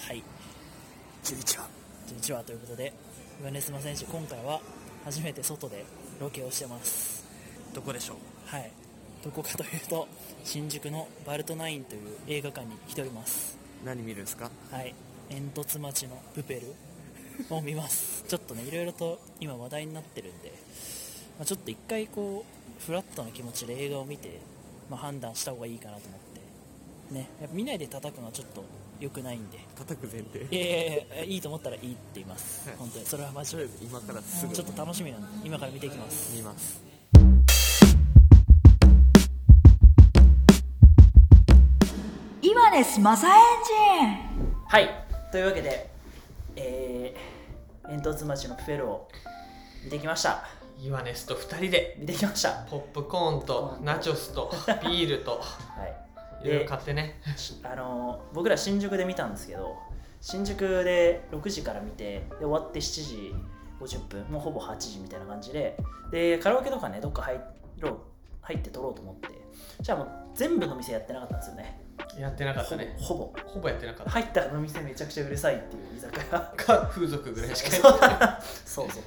はい。11話11話ということで上根島選手今回は初めて外でロケをしてます。どこでしょう？はい。どこかというと新宿のバルトナインという映画館に来ております。何見るんですか？はい。煙突町のプペルを見ます。ちょっとねいろいろと今話題になってるんで、まあ、ちょっと一回こうフラットな気持ちで映画を見て、まあ、判断した方がいいかなと思って。ね。見ないで叩くのはちょっと良くないんで。叩く前提。いやいやいやいいと思ったらいいって言います、はい。本当に。それはマジで。今からすぐ。ちょっと楽しみなんで今から見ていきます。見ます。イマネスマサエンジン。はい。というわけでえー、煙突町のプペルを見てきました。イワネスと2人で。見てきました。ポップコーンと。ナチョスとビールと。はい買ってね。し あの僕ら新宿で見たんですけど新宿で6時から見てで終わって7時50分もうほぼ8時みたいな感じででカラオケとかねどっか入ろう入って撮ろうと思って。じゃあもう全部の店やってなかったんですよね。やってなかったね。ほぼほぼ。やってなかった。入ったらの店めちゃくちゃうるさいっていう居酒屋。か風俗ぐらいしかやってない。そう そう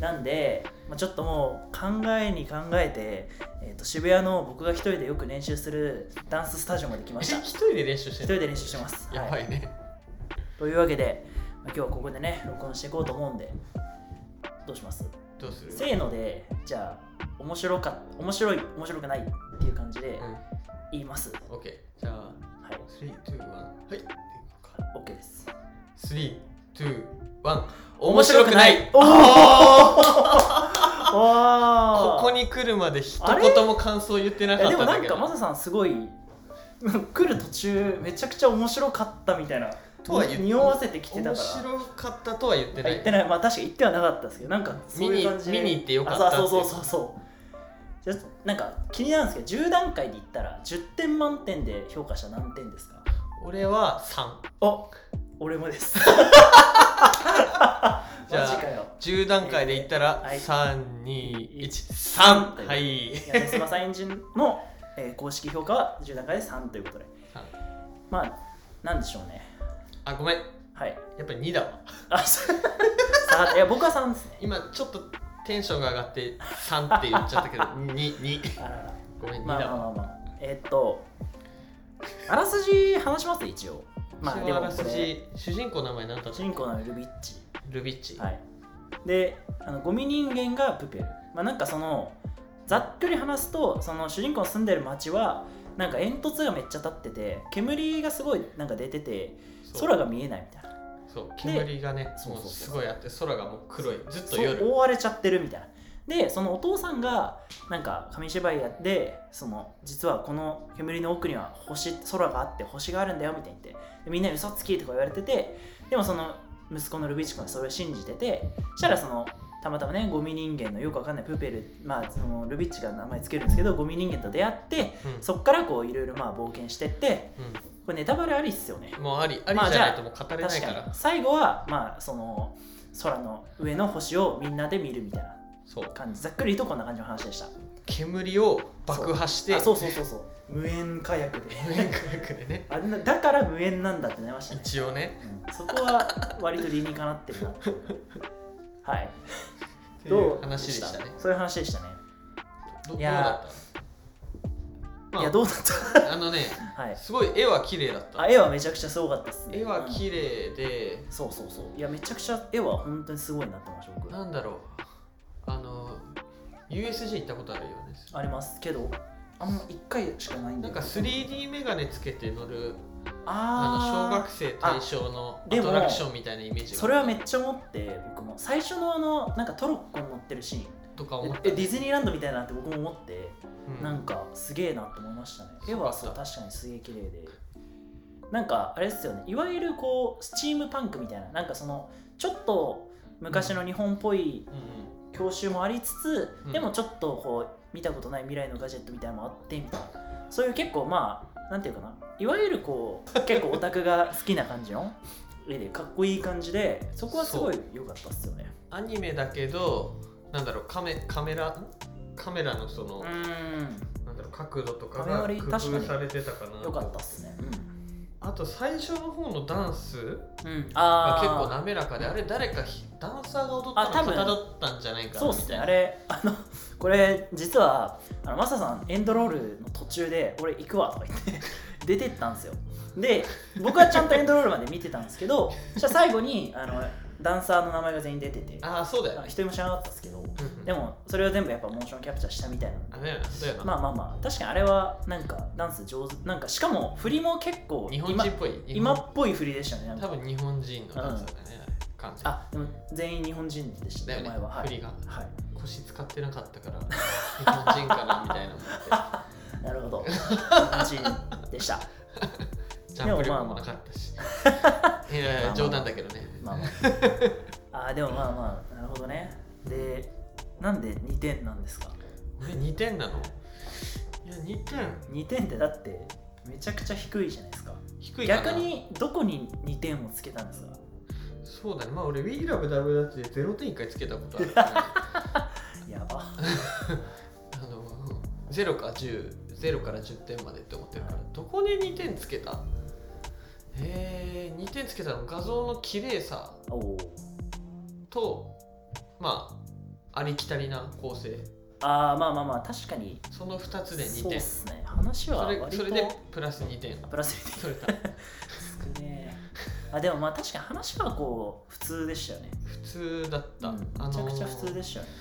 なんで、まあ、ちょっともう考えに考えて、えー、と渋谷の僕が一人でよく練習するダンススタジオまで来ました。え一人で練習してる一人で練習してます。やばいね、というわけで、まあ、今日はここでね録音していこうと思うんでどうします？どうする？せーのでじゃあ面白か面白い面白くないっていう感じでうん。言います、オッケー。じゃあはい。3、2、1はい。OK です。3、2、1面白くない。おあおー。ここに来るまで一言も感想言ってなかったでもなんんだけどかマサさんすごい来る途中めちゃくちゃ面白かったみたいなとは言って匂わせてきてたから。面白かったとは言ってない。言ってないまあ確かに言ってはなかったですけどなんかそういう感じで。見に行ってよかったそうそうそうそう。じゃあなんか気になるんですけど10段階で言ったら10点満点で評価したら何点ですか？俺は3お俺もです。じゃあマジかよ。10段階で言ったら、はい。3213はい。いやネスマサエンジンの、えー公式評価は10段階で3ということで。三。まあなんでしょうね。あごめん。はい。やっぱり2だわ。あそう。いや僕は3ですね。今ちょっとテンションが上がって3って言っちゃったけど 22あらら。ごめん2まあだわ、まあまあまあ。えーっとあらすじ話します？一応まあでもこれ。じ主人公の名前何だった主人公のルビッチ。ルビッチ、はい。であのゴミ人間がプペル。まあなんかそのざっくり話すとその主人公の住んでる町はなんか煙突がめっちゃ立ってて煙がすごいなんか出てて空が見えないみたいな。そう煙がねそうそうすごいあって空がもう黒いずっと夜。覆われちゃってるみたいな。でそのお父さんがなんか紙芝居やってその実はこの煙の奥には星空があって星があるんだよみたいに言ってでみんなに嘘つきとか言われててでもその息子のルビッチ君はそれを信じててそしたらそのたまたまねゴミ人間のよくわかんないプペルまあそのルビッチが名前つけるんですけどゴミ人間と出会ってうん。そっからこういろいろまあ冒険してってこれネタバレありっすよね。うん、もうありありまあじゃないともう語れない確から,、かに。最後はまあその空の上の星をみんなで見るみたいなそう。感じ。ざっくりとこんな感じの話でした。煙を爆破してあそうそうそうそう無煙火薬で無煙火薬でね。あんなだから無煙なんだってなりましたね、一応ね。うん。そこは割と理にかなってるなはい。っていう話でしたね。そういう話でしたね。どどいうやー。だった？まあいやどうだった？あのね はい。すごい絵は綺麗だった。あ絵はめちゃくちゃすごかったっすね。絵はうん綺麗で、そうそうそう。いやめちゃくちゃ絵は本当にすごいなってました僕。なんだろう。あの USJ 行ったことあるよね。あります。けどあんま1回しかないんでなんか 3D メガネつけて乗るああの小学生対象のアトラクションみたいなイメージが。それはめっちゃ思って僕も最初のあのなんかトロッコに乗ってるシーン。とか思ったえディズニーランドみたいなって僕も思って、うん。なんかすげえなって思いましたね。絵はそう確かにすげえ綺麗で。なんかあれですよね。いわゆるこうスチームパンクみたいな。なんかそのちょっと昔の日本っぽいうん。教習もありつつ、うん。でもちょっとこう見たことない未来のガジェットみたいなのもあってみたいな。そういう結構まあなんていうかな。いわゆるこう結構オタクが好きな感じの。絵でかっこいい感じでそこはすごい良かったっすよね。アニメだけどなんだろうカメカメラん？カメラのその、うーん。なんだろう角度とかが工夫されてたかな良かったっすね、うん。あと最初の方のダンスうん、があ結構滑らかであれ誰かひダンサーが踊ったあ多分。の方だったんじゃないかな。そうっすね。あれあのこれ実はあのマサさんエンドロールの途中で「俺行くわ」とか言って出てったんですよ。で僕はちゃんとエンドロールまで見てたんですけど そしたら最後にあのダンサーの名前が全員出ててああそうだよあ一人も知らなかったですけどうんうん。でもそれを全部やっぱモーションキャプチャーしたみたいなあねそうやな、まあまあまあ確かにあれはなんかダンス上手なんかしかも振りも結構日本人っぽい。今っぽい振りでしたね多分日本人のダンサーだね、あれ完全にあでも全員日本人でしたね名前は。はい。振りが。はい。腰使ってなかったから日本人かなみたいな思ってなるほど。日本人でした。ジャンプ力もなかったし、いやいや冗談だけどね。まあまあ。あーでもまあまあなるほどね。でなんで2点なんですか？俺2点なの？いや2点。2点ってだってめちゃくちゃ低いじゃないですか。逆にどこに2点をつけたんですか？そうだね。まあ俺 WeLoveW で0点1回つけたことある、ね、やば。あの0か100から10点までって思ってるから。どこで2点つけた？えー、2点つけたの画像の綺麗さとまあありきたりな構成。あーまあまあまあ確かに。その2つで2そう点っすね。話はそれ割とそれでプラス2点。プラス2取れた あでもまあ確かに話はこう普通でしたよね、普通だった、うん。あのめちゃくちゃ普通でしたよね。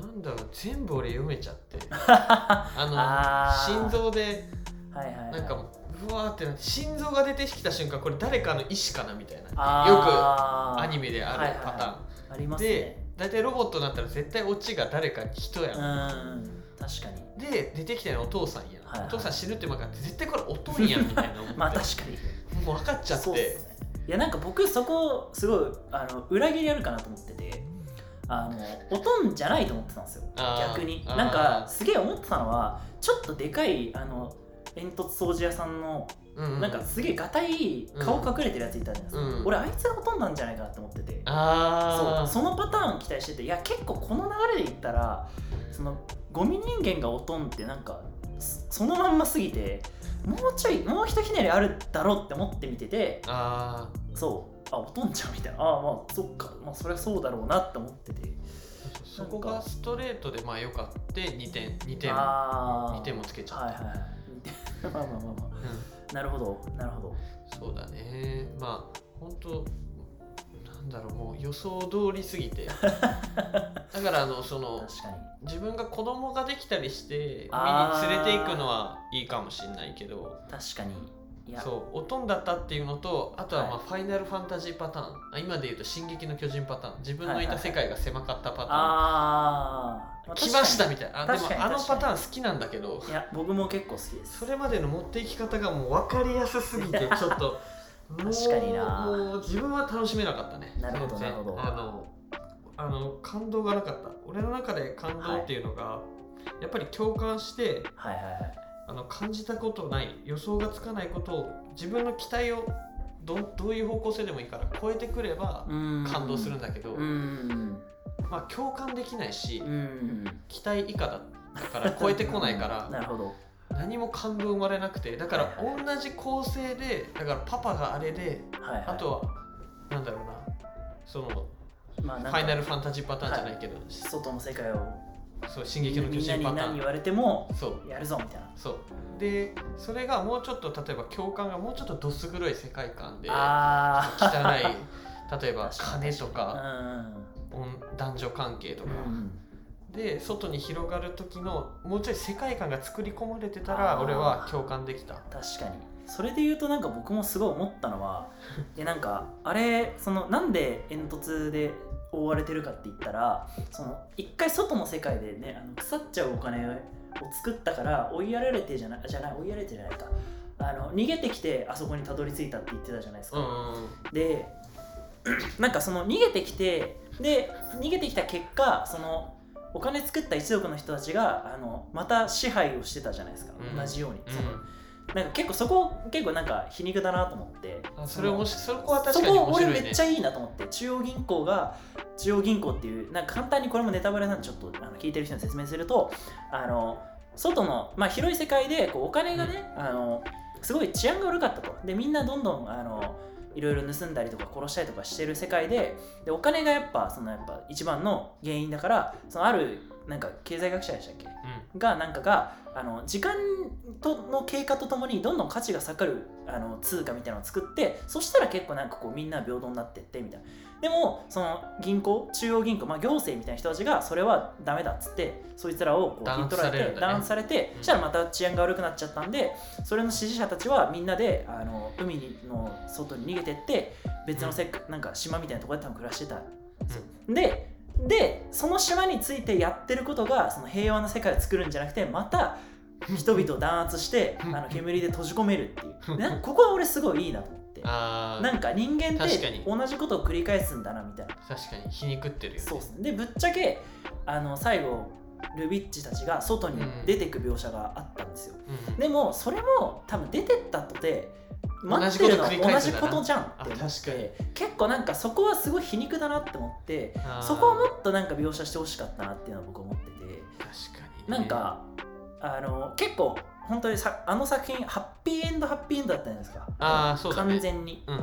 なんだろう全部俺読めちゃって。あのあー。心臓ではいはい、はい、なんかうわーってなって心臓が出てきた瞬間これ誰かの意思かなみたいな。よくあーアニメであるパターン、ありますでね大体ロボットになったら絶対オチが誰か人や、うん。ん確かに。で出てきたのお父さんや、はいはいお父さん死ぬって分かって絶対これおとんやんみたいな思って。まあ確かに。もう分かっちゃって。そうっすねいやなんか僕そこすごいあの裏切りあるかなと思っててあのおとんじゃないと思ってたんですよ。逆に。なんかすげえ思ってたのはちょっとでかいあの煙突掃除屋さんのうんなんかすげえがたい顔隠れてるやついたじゃないですか、うん俺あいつがほとんどなんじゃないかなって思ってて。ああそうそのパターン期待してていや結構この流れで言ったらそのゴミ人間がおとんってなんかそそのまんますぎてもうちょいもうひとひねりあるだろうって思って見ててあそう。あおとんちゃんみたいな。ああまあそっか。まあそりゃそうだろうなって思ってて。ーそこがストレートでまあよかって2点2点ああ2点もつけちゃった、はいはいはい。まあまあまあまあ。なるほどなるほど。そうだね。まあ本当なんだろうもう予想通りすぎて。だからあのその確かに。自分が子供ができたりして見に連れて行くのはいいかもしれないけど。確かに。いや。そうおとんだったっていうのとあとはまあはい。ファイナルファンタジーパターン。あ今で言うと「進撃の巨人」パターン。自分のいた世界が狭かったパターン、あー、まあ来ましたみたいな。あでも確かにあのパターン好きなんだけど。にいや僕も結構好きです。それまでの持っていき方がもう分かりやすすぎてちょっと確かにな。もう自分は楽しめなかったね。なるほどなるほど。あのあの感動がなかった。俺の中で感動っていうのが、やっぱり共感してはいはいはい。あの感じたことない予想がつかないことを自分の期待をどどういう方向性でもいいから超えてくればうん。感動するんだけど、うん。まあ共感できないし、うん。期待以下だったから超えてこないからなるほど何も感動生まれなくてだからはいはい。同じ構成でだからパパがあれではいはい。あとはなんだろうなそのフまあなんかァイナルファンタジーパターンじゃないけど、外の世界をそう進撃の巨人パターン。何言われてもそう。やるぞみたいな。そう。でそれがもうちょっと例えば共感がもうちょっとどす黒い世界観で汚い例えば 金とかうん女男女関係とか、うんで外に広がる時のもうちょい世界観が作り込まれてたら俺は共感できた。確かに。それで言うとなんか僕もすごい思ったのは でなんかあれそのなんで煙突で覆われてるかって言ったらその一回外の世界でねあの腐っちゃうお金を作ったから追いやられてじゃないじゃない追いやられてじゃないか。あの逃げてきてあそこにたどり着いたって言ってたじゃないですか、で なんかその逃げてきてで逃げてきた結果そのお金作った一族の人たちがあのまた支配をしてたじゃないですか、うん。同じように、うん。なんか結構そこ結構なんか皮肉だなと思って。あそれ面の白いそこは確そかにこ俺面白いね。めっちゃいいなと思って。中央銀行が中央銀行っていうなんか簡単にこれもネタバレなんでちょっとあの聞いてる人に説明するとあの外の、まあ、広い世界でこうお金がね、あのすごい治安が悪かったと。でみんなどんどんあのいろいろ盗んだりとか殺したりとかしてる世界ででお金がやっぱそのやっぱ一番の原因だからそのあるなんか経済学者でしたっけ？がなんかがあの時間との経過とともにどんどん価値が下がるあの通貨みたいなのを作ってそしたら結構なんかこうみんな平等になってってみたいなでもその銀行中央銀行、まあ、行政みたいな人たちがそれはダメだっつってそいつらをこう弾圧取られて弾圧されてうん。そしたらまた治安が悪くなっちゃったんでそれの支持者たちはみんなであの海の外に逃げてって別のせっなんか島みたいなところで多分暮らしてた。ん。でででその島についてやってることがその平和な世界を作るんじゃなくてまた人々を弾圧してあの煙で閉じ込めるっていう。ここは俺すごいいいなと。思ってあー。なんか人間ってに。同じことを繰り返すんだなみたいな。確かに。皮肉ってるよね。そうっすね。でぶっちゃけあの最後ルビッチたちが外に出てく描写があったんですよ、うんうん。でもそれも多分出てったとて待ってるのは同じことじゃんって思っあ確かに。て結構なんかそこはすごい皮肉だなって思ってそこをもっとなんか描写してほしかったなっていうのは僕は思ってて。確かにね。なんかあの結構本当にさあの作品ハッピーエンドハッピーエンドだったじゃないですか。あーそうだね。完全に。うんうん。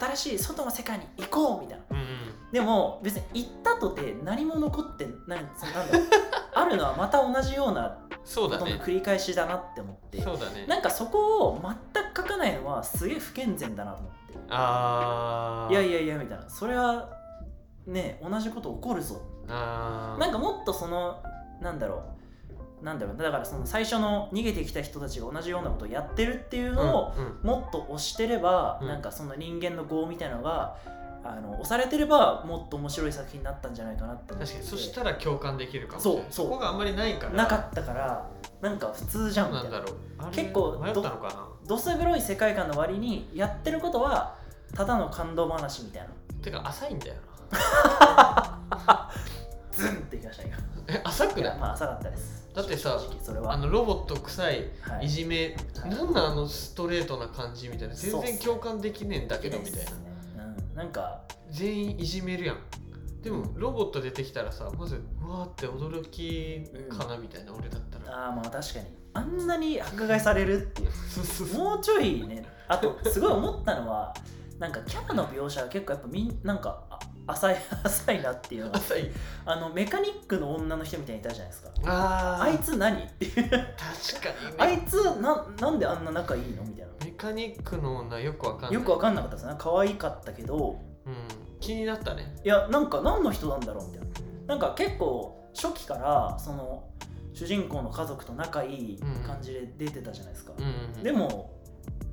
新しい外の世界に行こうみたいな。うんうん。でも別に行ったとて何も残ってなんそのなんだろうあるのはまた同じようなそうだね。繰り返しだなって思って、そうだね。なんかそこを全く書かないのはすげえ不健全だなと思って。ああいやいやいやみたいな。それはね同じこと起こるぞ。なんかもっとそのなんだろうなんだろうだからその最初の逃げてきた人たちが同じようなことをやってるっていうのをうんうん。もっと押してれば、うん。なんかその人間の業みたいなのがあの押されてればもっと面白い作品になったんじゃないかなって確かに。そしたら共感できるかもしれない。そうそう。こがあんまりないから。なかったからなんか普通じゃんみたな。ないんだろう。あれ結構迷ったのかな。どす黒い世界観の割にやってることはただの感動話みたいな。てか浅いんだよ ズンってきましたえ浅くい？ないやまあ浅かったですだってさそれは。あのロボット臭いはい。いじめ、なんなんあのストレートな感じみたいな。全然共感できねえんだけどみたいな。ね。うん、なんか。全員いじめるやん。でもロボット出てきたらさまずうわーって驚きかなみたいな、俺だったら。ああまあ確かに。あんなに迫害されるっていう。もうちょいね。あとすごい思ったのはなんかキャラの描写は結構やっぱみんなんかあ浅い 浅いなっていうのが浅い。あのメカニックの女の人みたいにいたじゃないですか。あー。あいつ何？っていう確かにあねいつななんであんな仲いいの？みたいな。メカニックの女よくわかんない。よくわかんなかったですね。可愛かったけど。うん、気になったね。いやなんか何の人なんだろう？みたいな。なんか結構初期からその主人公の家族と仲いい感じで出てたじゃないですか、うんうんうん。でも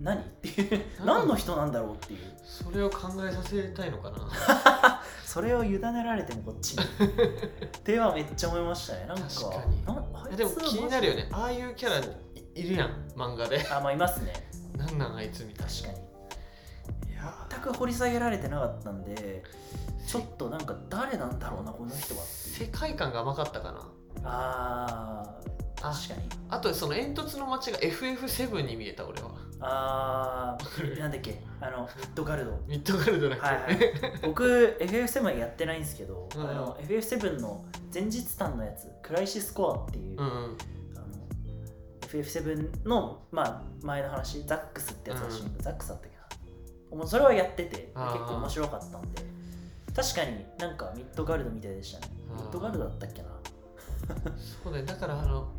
何？っていう何の人なんだろうっていう。それを考えさせたいのかな。それを委ねられてもこっちに。ってはめっちゃ思いましたねなんか。確かに。なで。も気になるよね。ああいうキャラいいるやん漫画で。あまあいますね。なんなんあいつみたいな。確かに。全く掘り下げられてなかったんでちょっとなんか誰なんだろうなこの人は。世界観が甘かったかな。あー。あ確かに。あとその煙突の街が FF7 に見えた俺は。あーなんだっけ？あのミッドガルド。ミッドガルドだっけ、はいはい。僕 FF7 やってないんですけど、うんあの FF7 の前日譚のやつクライシスコアっていう、うんうん。あの FF7 の、まあ、前の話ザックスってやつが主人公、ザックスだったっけな。もうそれはやってて結構面白かったんで。確かになんかミッドガルドみたいでしたね。ミッドガルドだったっけな。そうだよ。だからあの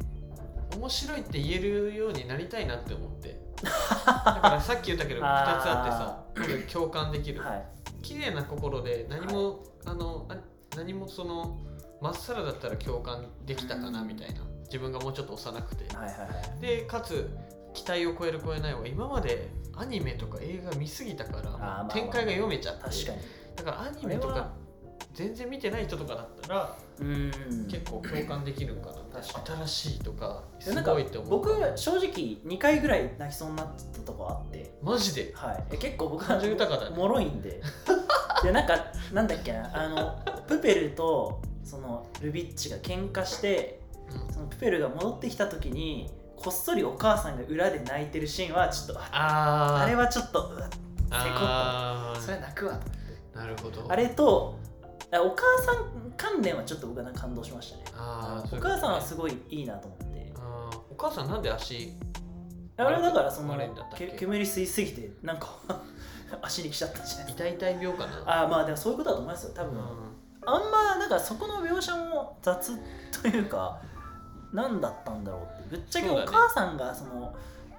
面白いって言えるようになりたいなって思って。だからさっき言ったけど2つあってさ共感できる、はい。綺麗な心で何も、あのあ何もそのまっさらだったら共感できたかなみたいな。自分がもうちょっと幼くて。はいはいはい。でかつ期待を超える超えないは今までアニメとか映画見すぎたから展開が読めちゃって。確かに。だからアニメとか全然見てない人とかだったらうーん。結構共感できるんかな新しいとかすごいって思う。僕正直2回ぐらい泣きそうになったとこあって。マジで？はい。え結構僕は豊かだね。もろいんで。でなんかなんだっけなあのプペルとそのルビッチが喧嘩してうん。そのプペルが戻ってきた時にこっそりお母さんが裏で泣いてるシーンはちょっとああれはちょっとうわあー。それは泣くわなるほど。あれとあお母さん関連はちょっと僕は感動しましたね。あお母さんはすごいいいなと思って。あーお母さんなんで足あれはだからその煙吸いすぎてなんか 足に来ちゃったんじゃない。痛い痛い病かな？ああまあでもそういうことだと思いますよ多分、あんまなんかそこの描写も雑というか何だったんだろうって。ぶっちゃけお母さんがその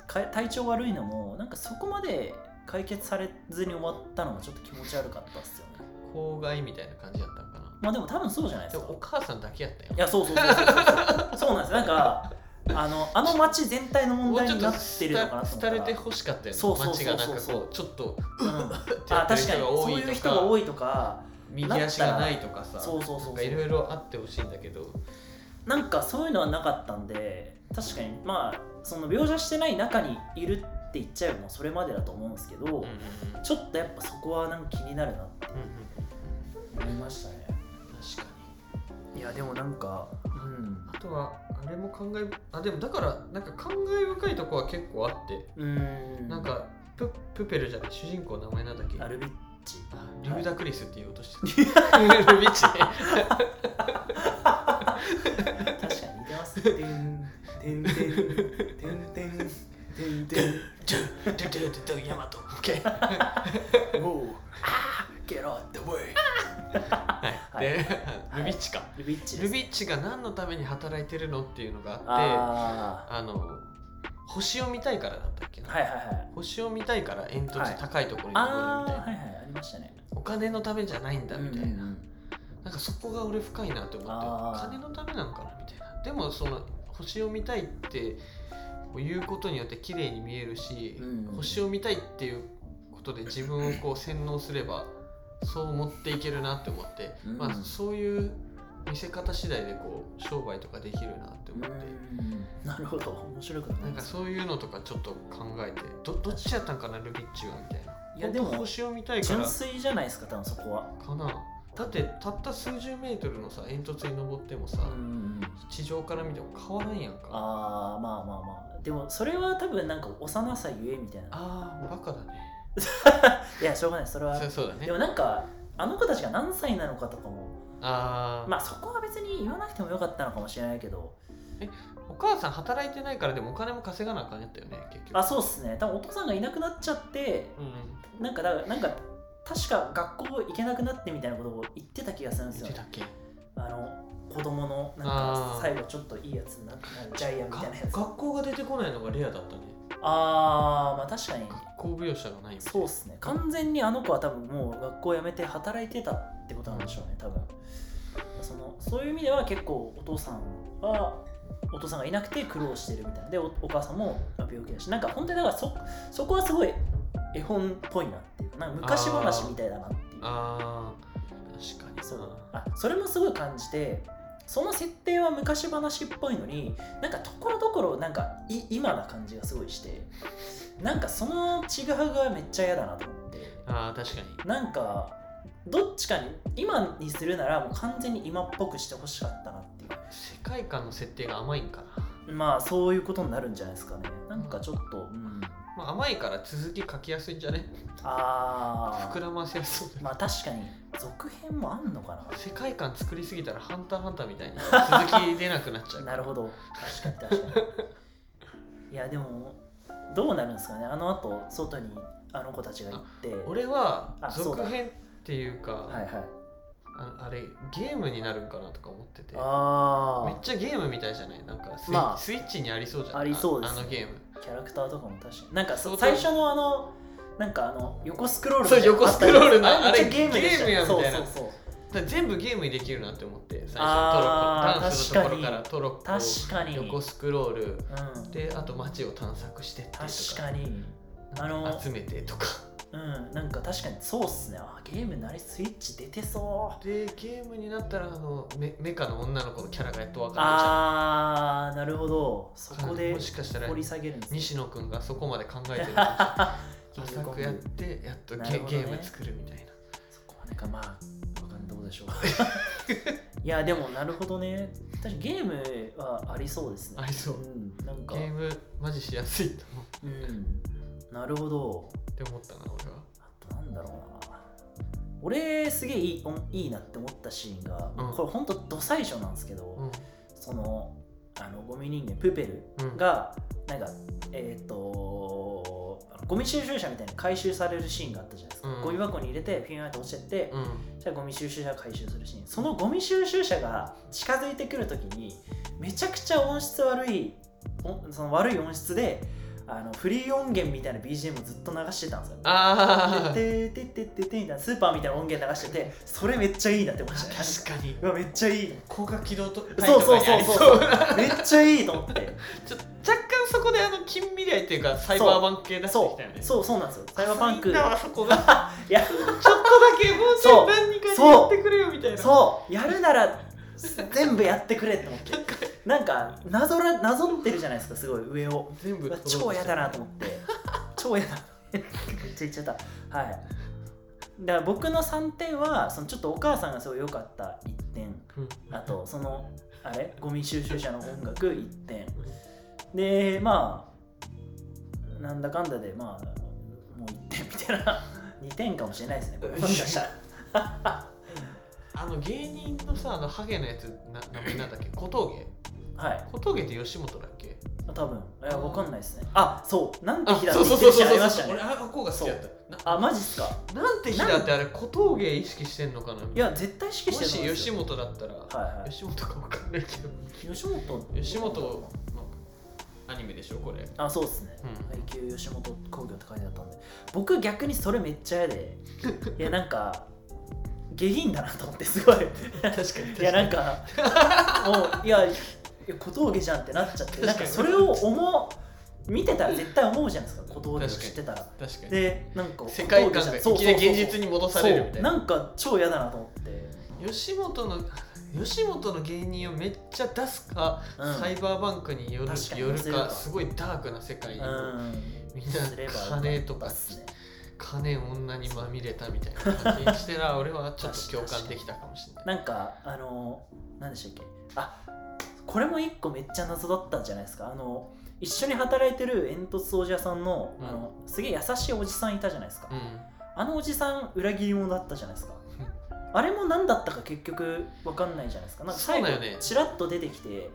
か体調悪いのもなんかそこまで解決されずに終わったのがちょっと気持ち悪かったっすよ公害みたいな感じだったのかな。まあでも多分そうじゃないでですか。もお母さんだけやったよいやそうそうそうそうそう。そうなんですなんかあのあの街全体の問題になってるのかなと廃れてほしかったよね。そうそうそうそう。街がなんかこうちょっとうん。あ確かに。そういう人が多いとか。右足がないとかさ。そうそうそういろいろあってほしいんだけど。なんかそういうのはなかったんで確かに。まあその描写してない中にいるって言っちゃえばもうそれまでだと思うんですけど、うんうんうん。ちょっとやっぱそこはなんか気になるなって思いましたね。確かに。いやでもなんかうん。あとはあれも感慨あでもだからなんか感慨深いとこは結構あって。うーん。なんかププペルじゃない主人公の名前なんだっけ？アルビッチ。あリューダクリスって言おうとしてた。ルビッチね。確かに似てますてんてんてんてんてんてんてんてんジュンジュンジュンジュンヤマト OK おうあー Get out the way はいでルビッチかルビッチですルビッチが何のために働いてるのっていうのがあってああの星を見たいからだったっけな、あはいはいはい星を見たいから煙突高いところに登るみたいな、はいはいありましたねお金のためじゃないんだみたいな、うんうんうんなんかそこが俺深いなって思ってあー金のためなのかなみたいなでもその星を見たいって言うことによって綺麗に見えるし、うん星を見たいっていうことで自分をこう洗脳すればそう持っていけるなって思って、うん。まあそういう見せ方次第でこう商売とかできるなって思って、うん。なるほど。面白くななんかそういうのとかちょっと考えてどどっちやったんかなルビッチはみたいな。いやでも星を見たいから。純粋じゃないですか多分そこは。かな。だってたった数十メートルのさ煙突に登ってもさ、うん地上から見ても変わらんやんか。あああまあまあまあでもそれは多分なんか幼さゆえみたいな。あーバカだね。いやしょうがないそれは。そうそうだね。でもなんかあの子たちが何歳なのかとかも。あー、まあそこは別に言わなくてもよかったのかもしれないけど。お母さん働いてないからでもお金も稼がなあかんやったよね結局。あそうっすね。多分お父さんがいなくなっちゃってうん。なんかだなんか確か学校行けなくなってみたいなことを言ってた気がするんですよ。言ってたっけ？あの子供のなんか最後ちょっといいやつになってジャイアンみたいなやつ。が学校が出てこないのがレアだったね。あーまあ確かに。学校描写がないそうっすね。完全にあの子は多分もう学校辞めて働いてたってことなんでしょうね多分。そのそういう意味では結構お父さんはお父さんがいなくて苦労してるみたいな。でおお母さんもまあ病気だし。なんか本当にだからそそこはすごい絵本っぽいなっていうなんか昔話みたいだなっていう。あー確かに。そうあそれもすごい感じてその設定は昔話っぽいのになんかところどころなんかい今な感じがすごいしてなんかそのちぐはぐはめっちゃ嫌だなと思って。あー確かに。なんかどっちかに今にするならもう完全に今っぽくしてほしかったなってい世界観の設定が甘いんかな、うまあそういうことになるんじゃないですかね。なんかちょっと、うん、まあ、甘いから続き書きやすいんじゃね？あ膨らませやすそうだーまあ確かに。続編もあんのかな？世界観作りすぎたらハンターハンターみたいに 続き出なくなっちゃう。なるほど。確かに確かに。いやでもどうなるんですかね？あのあと外にあの子たちが行って。俺は続編っていうかはいはい。ああれゲームになるんかなとか思ってて。あめっちゃゲームみたいじゃない？なんかスイ,、まあ。スイッチにありそうじゃんありそうですあのゲーム。あキャラクターとかも確かに。なんかそう最初のあのなんかあの横スクロールそう横スクロールのあれゲームやみたいな。全部ゲームにできるなって思って最初。トロッコダンスのところからトロッコ横スクロール。うん。であと街を探索してってとか。確かに。あの集めてとかうんなんか確かにそうっすね。あゲームなりスイッチ出てそう。でゲームになったらあのメメカの女の子のキャラがやっと分かるじゃん。あーなるほど。そこでもしかしたら掘り下げるんですね。西野君がそこまで考えてるんじゃんキングコング浅くやってやっとゲ,、なるほどね。ゲーム作るみたいな。そこはなんかまあわかんどうでしょう。いやでもなるほどね。確かにゲームはありそうですね。ありそう。うん、なんか。ゲームマジしやすいと思う。うんなるほど。って思ったな俺は。あとなんだろうな。俺すげえいいおいいなって思ったシーンが、うん。これほんとど最初なんですけど、うん。そのあのゴミ人間プペルうん。がなんかえっ、とゴミ収集車みたいに回収されるシーンがあったじゃないですか、うん。ゴミ箱に入れてピューンって落ちてって、うん。じゃあゴミ収集車が回収するシーン。そのゴミ収集車が近づいてくるときにめちゃくちゃ音質悪いおその悪い音質であのフリー音源みたいな BGM をずっと流してたんですよ。ああてててててみたいなスーパーみたいな音源流しててそれめっちゃいいなって思いました確かに。うわめっちゃいい。高架機動とそうそうそうそう。う。めっちゃいいと思って。ちょ若干そこであの近未来っていうかサイバーバンク系出してきそたよね。う。そうそうなんですよ。サイバーパンク。いいんだわそこが。いや。ちょっとだけもうちょい何かにやってくれよみたいな。そう。やるなら全部やってくれって思って。なんかなぞらなぞってるじゃないですかすごい上を。全部超嫌だなと思って。超嫌だ。めっちゃ言っちゃった。はい。だから僕の3点はそのちょっとお母さんがすごい良かった1点。うん。あとそのあれ？ゴミ収集車の音楽1点。でまあなんだかんだでまあもう1点みたいな。2点かもしれないですね。もしかしたらあの芸人のさあのハゲのやつな名前なんだっけ？小峠？はい。小峠って吉本だっけ？多分。いやわかんないですね。あそう。なんて日だってそう言ってありましたね。俺あの子が好きだった。あマジっすか？ななんて日だってあれ小峠意識してんのかな？いや絶対意識してもしると思うんですよ。吉本だったら、はいはい。吉本かわかんないけど。吉本？吉本のアニメでしょこれ。あそうですね。うん。配給吉本工業って書いてあったんで。僕逆にそれめっちゃ嫌で。いやなんか下品だなと思ってすごい。確かにいやなんかもういやいや小峠じゃんってなっちゃってなんかそれを思う見てたら絶対思うじゃないですか小峠を知ってたら。確かにでなんか世界観がいきなり現実にに戻されるみたいな。なんか超嫌だなと思って。吉本の吉本の芸人をめっちゃ出すか、うん。サイバーバンクによる確かすごいダークな世界に、うん。みんな金とかね金女にまみれたみたいな感じにしてら 俺はちょっと共感できたかもしれない。なんかあの何でしたっけ？あこれも一個めっちゃ謎だったんじゃないですか。あの一緒に働いてる煙突掃除屋さんの,、うん。あのすげえ優しいおじさんいたじゃないですか、うん。あのおじさん裏切り者だったじゃないですか。あれも何だったか結局わかんないじゃないですか。なんか最後チラッと出てきて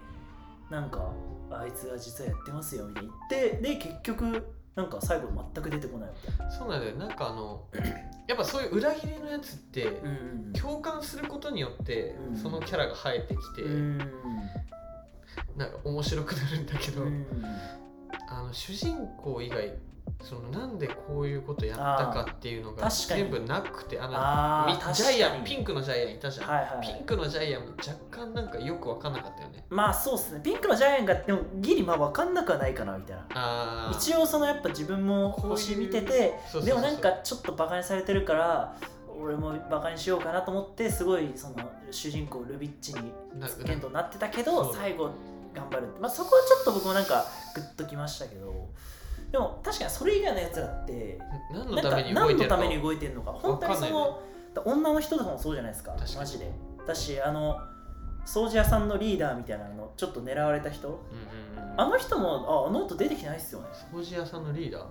なんかあいつは実はやってますよみたいな言ってで結局なんか最後全く出てこないみたいなそうなんだよ。なんかあの やっぱそういう裏切りのやつって、うんうん共感することによって、うんそのキャラが生えてきて、うんなんか面白くなるんだけど、うん。あの主人公以外そのなんでこういうことやったかっていうのが全部なくてあのジャイアンピンクのジャイアンいたじゃん、はいはい。ピンクのジャイアンも若干なんかよく分かんなかったよね。まあそうっすね。ピンクのジャイアンがでもギリまあ分かんなくはないかなみたいな一応そのやっぱ自分も星見ててでもなんかちょっとバカにされてるから俺もバカにしようかなと思ってすごいその主人公ルビッチになつけんとなってたけど最後頑張る。ってまあそこはちょっと僕もなんかグッときましたけどでも確かにそれ以外のやつらって何のなんかために動いてるの？ために動いてるのか本当にその女の人とかもそうじゃないですか。マジで。だしあの掃除屋さんのリーダーみたいなのちょっと狙われた人。うんうんうん。あの人もああの音出てきてないっすよね。掃除屋さんのリーダー？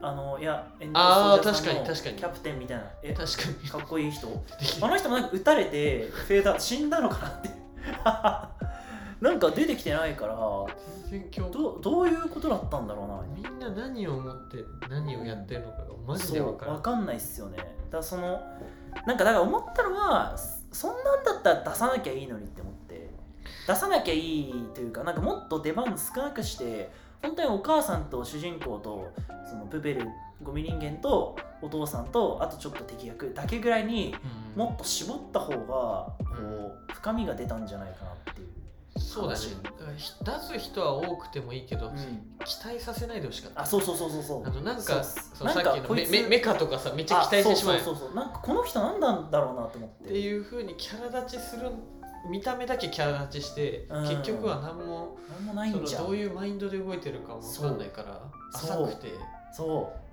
あのいやエンあード掃除屋さんの確かに確かに。キャプテンみたいな。えか確かに。っこいい人？あの人もなんか撃たれてフェーダー死んだのかなってなんか出てきてないから全然共どどういうことだったんだろうな。みんな何を思って何をやってるのかがマジで分からん。わかんないっすよね。だそのなんかだから思ったのはそんなんだったら出さなきゃいいのにって思って。出さなきゃいいというかなんかもっと出番少なくして本当にお母さんと主人公とそのプペルゴミ人間とお父さんとあとちょっと敵役だけぐらいにうん。もっと絞った方がこう深みが出たんじゃないかなっていう、そうだね。だからひ出す人は多くてもいいけど、うん、期待させないでほしかった。あそうそうそうそうそう。あのなんかそのさっきのメメメカとかさめっちゃ期待してしまうそうそうそうそう。なんかこの人何なんだろうなと思って。っていうふうにキャラ立ちする見た目だけキャラ立ちして、うん。結局は何も何もないんじゃん。そのどういうマインドで動いてるかも分かんないからそう。浅くて。そう。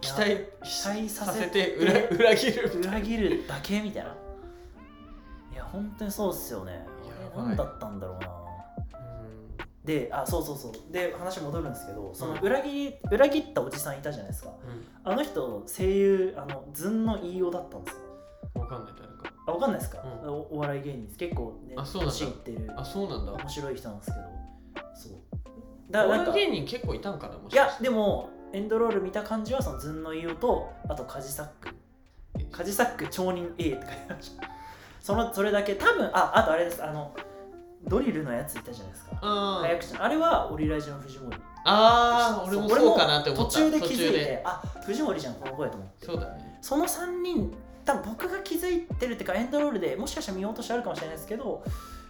期待期待ささせせてて裏裏切る裏切るだけみたいな。いや本当にそうっすよね何だったんだろうな。うん。であそうそうそう。で話戻るんですけどそのうん裏切り裏切ったおじさんいたじゃないですか。あの人声優あのズンの飯尾だったんですよ。分かんない誰か。ああわかんないですか、うん。おお笑い芸人です。結構ねあそうなんだ。ってる。あそうなんだ。面白い人なんですけど。そう。おだからなんか笑い芸人結構いたんかなもしいやかして。でもエンドロール見た感じはそのズンの飯尾とあとカジサック。カジサック町人 A って書いてましたそのそれだけ多分ああとあれですあのドリルのやついたじゃないですか。早口の。あれはオリラジの藤森。あー俺もそうかなって思った。途中で気づいてあ藤森じゃんこの声と思って。そうだね。その3人多分僕が気づいてるっていうかエンドロールでもしかしたら見落としあるかもしれないですけど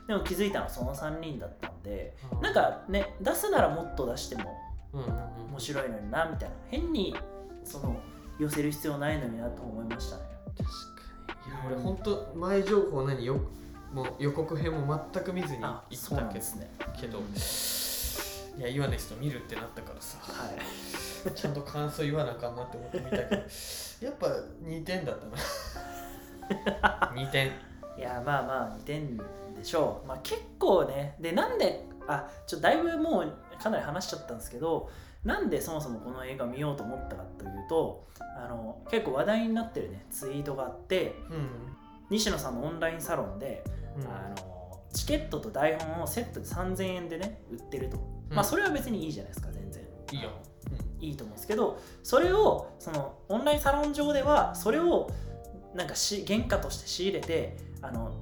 でも気づいたのはその3人だったんでなんかね出すならもっと出してもうんうんうん。面白いのになみたいな。変にその寄せる必要ないのになと思いましたね。確か俺本当前情報何よもう予告編も全く見ずに行あったけど。んですね。けどいやイワネスと見るってなったからさ。はい。ちゃんと感想言わなあかんなって思って見たけどやっぱ2点だったな。2点。いやまあまあ2点でしょう、まあ、結構ね。でなんであちょっとだいぶもうかなり話しちゃったんですけどなんでそもそもこの映画見ようと思ったかというとあの結構話題になってるねツイートがあってうん。西野さんのオンラインサロンで、うん。あのチケットと台本をセットで3000円でね売ってると、うん。まあそれは別にいいじゃないですか全然。いいよ、いいと思うんですけどそれをそのオンラインサロン上ではそれをなんかし原価として仕入れてあの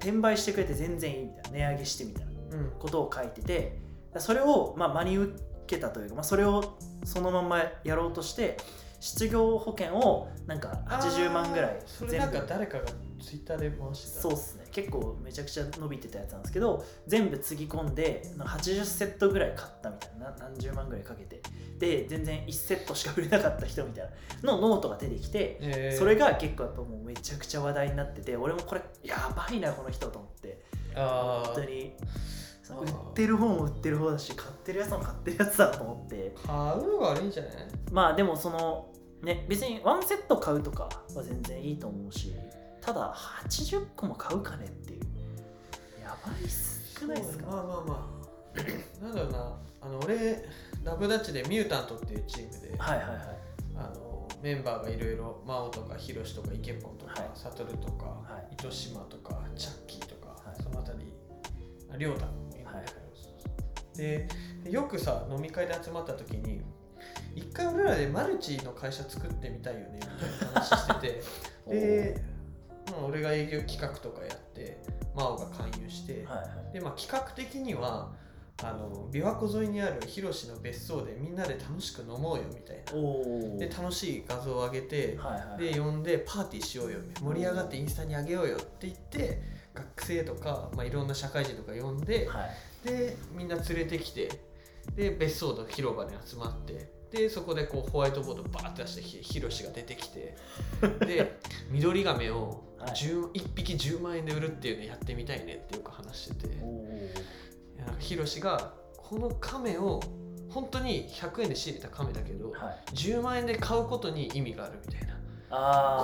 転売してくれて全然いいみたいな値上げしてみたいなことを書いててそれをまあ真に受けたというか、まあ、それをそのままやろうとして失業保険をなんか80万ぐらいあーそれなんか誰かがツイッターで回してた。そうっすね。結構めちゃくちゃ伸びてたやつなんですけど全部つぎ込んで80セットぐらい買ったみたいな。な何十万ぐらいかけて。で全然1セットしか売れなかった人みたいな。のノートが出てきてえー。それが結構やっぱもうめちゃくちゃ話題になってて俺もこれやばいなこの人と思って。本当に売ってる方も売ってる方だし買ってるやつも買ってるやつだと思って。買うのが悪いんじゃない？まあでもそのね別にワンセット買うとかは全然いいと思うしただ80個も買うかねっていう。やばいっす。少ないっすか？まあまあまあ。なんだろうな。あの俺ラブダッチでミュータントっていうチームで、はいはいはい。あのメンバーがいろいろ真央とかヒロシとかイケポンとか、はい。サトルとか、はい。糸島とかチャッキーとか、はい。そのあたりありでよくさ飲み会で集まった時に一回俺らでマルチの会社作ってみたいよねみたいな話してて。で、まあ、俺が営業企画とかやって真央が勧誘して、はいはい。でまあ企画的にはあの琵琶湖沿いにあるヒロシの別荘でみんなで楽しく飲もうよみたいな。で楽しい画像を上げて、はいはいで呼んでパーティーしようよ盛り上がってインスタに上げようよって言って学生とか、まあ、いろんな社会人とか呼んで、はい。でみんな連れてきてで別荘の広場に集まってでそこでこうホワイトボードバーって出してひヒロシが出てきてで 緑亀をはい。10 1匹10万円で売るっていうのやってみたいねってよく話してて。ヒロシがこの亀を本当に100円で仕入れた亀だけど、はい。10万円で買うことに意味があるみたいな。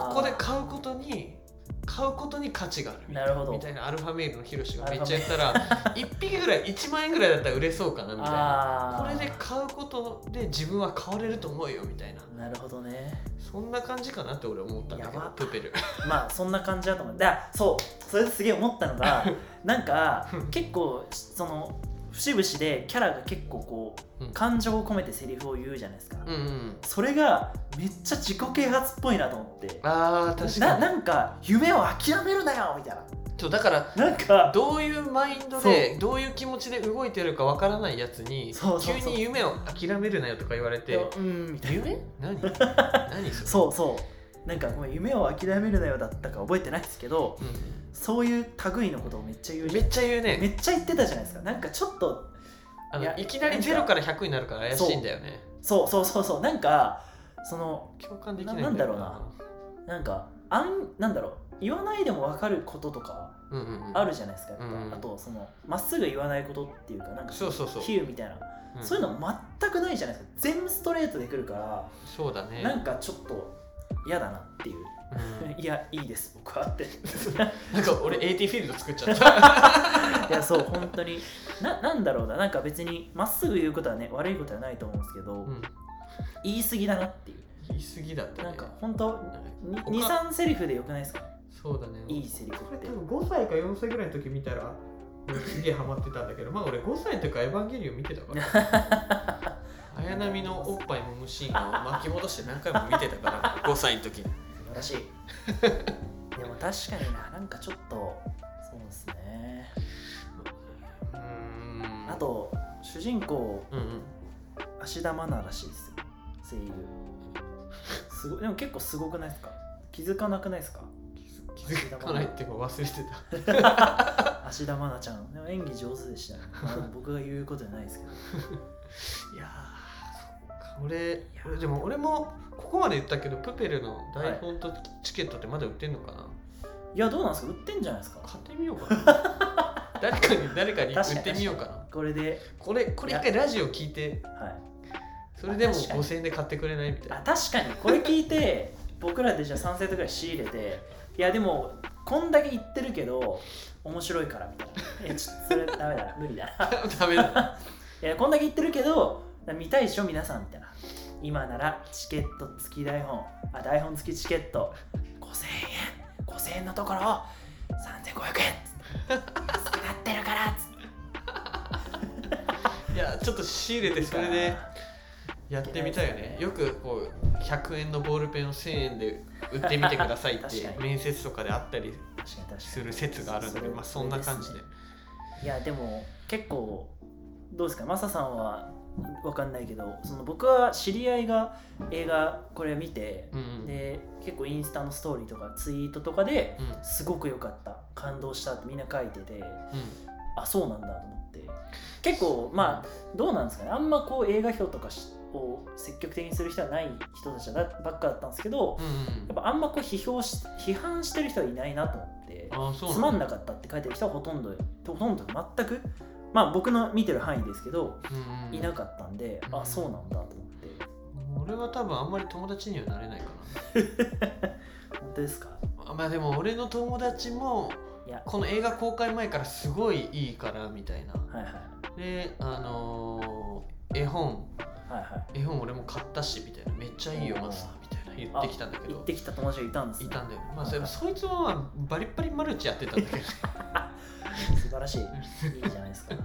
ここで買うことに買うことに価値がある。みたいななるほど。みたいなアルファメールのヒロシがめっちゃやったら1 匹ぐらい1万円ぐらいだったら売れそうかなみたいな。これで買うことで自分は買われると思うよみたいな。なるほどね。そんな感じかなって俺思ったんだけどプペル。まあそんな感じだと思う。だそうそれですげえ思ったのが なんか結構その節々でキャラが結構こう、うん。感情を込めてセリフを言うじゃないですか、うんうんそれがめっちゃ自己啓発っぽいなと思って。あー確なかに。なんか夢を諦めるなよみたいそうだからななんかどういうマインドでどういう気持ちで動いてるかわからないやつに急に夢を諦めるなよとか言われてうんみたいな。夢？何？何それ？そうそう。なんかごめん夢を諦めるなよだったか覚えてないですけどうそういう類のことをめっちゃ言うめっちゃ言うね。めっちゃ言ってたじゃないですか。なんかちょっとあのいきなり0から100になるから怪しいんだよね。そう。そうそうそうなんかその共感できないんな。なんだろうな。なんかあんなんだろう。言わないでも分かることとかうんうんうん。あるじゃないですか、やっぱ。うんあとそのまっすぐ言わないことっていうかなんかそうそうそう。比喩みたいな、うん。そういうの全くないじゃないですか。全部ストレートで来るから、そうだね。なんかちょっと嫌だなっていう、うん。いやいいです僕はって。なんか俺 AT フィールド作っちゃった。いやそう本当に。ななんだろうな。なんか別にまっすぐ言うことはね悪いことはないと思うんですけど、うん。言い過ぎだなっていう。言い過ぎだったね。なんか本当他23セリフでよくないですか？そうだね。いいセリフって。これ多分5歳か4歳ぐらいの時見たら俺すげえハマってたんだけどまあ俺5歳の時からエヴァンゲリオン見てたから。綾波のおっぱいもむシーンを巻き戻して何回も見てたから5歳の時に。素晴らしい。でも確かにななんかちょっとそうですね。うーん。あと主人公うんうん。芦田愛菜らしいですよ声優。すごいでも結構すごくないですか？気づかなくないですか？気づかないっていうか忘れてた。芦田愛菜ちゃん。でも演技上手でしたね、僕が言うことじゃないですけど。いや俺俺でも俺もここまで言ったけどプペルの台本とチケットってまだ売ってんのかな、い。やどうなんですか？売ってんじゃないですか？買ってみようかな。誰かに誰かに売ってみようかな。これで。これこれ一回ラジオ聞いてはい。それでも確かに。5000円で買ってくれないみたいな。あ確かに。これ聞いて 僕らでじゃあ3セットぐらい仕入れていやでもこんだけ言ってるけど面白いからみたいな。いやちょっとそれダメだ無理だな。ダメだいやこんだけ言ってるけど見たいでしょ皆さんみたいな。今ならチケット付き台本。あ台本付きチケット。5000円。5000円のところ3500円。安くなってるから。っ ついやちょっと仕入れてそれでやってみたいよね。よくこう100円のボールペンを1000円で売ってみてくださいって 面接とかであったりする説があるんだけどまあそんな感じで。いやでも結構どうですか？マサさんはわかんないけどその僕は知り合いが映画これ見て、うんうん。で結構インスタのストーリーとかツイートとかでうん。すごく良かった。感動したってみんな書いててうん。あそうなんだと思って。結構まあどうなんですかね。あんまこう映画表とかしを積極的にする人はない人たちばっかだったんですけど、うんうんやっぱあんまこう批評し批判してる人はいないなと思ってつまんなかったって書いてる人はほとんどほとんど全くまあ僕の見てる範囲ですけどいなかったんで、うんあそうなんだと思って。俺は多分あんまり友達にはなれないか 本当ですか？なまあでも俺の友達もこの映画公開前からすごいいいからみたいな。はいはい。であのー絵本。はいはい。絵本俺も買ったしみたいな。めっちゃいいよマスターみたいな言ってきたんだけど。行ってきた友達がいたんですね。いたんだよね。まあはいはい。それそいつはまあバリッバリマルチやってたんだけど 素晴らしい。いいじゃないですか。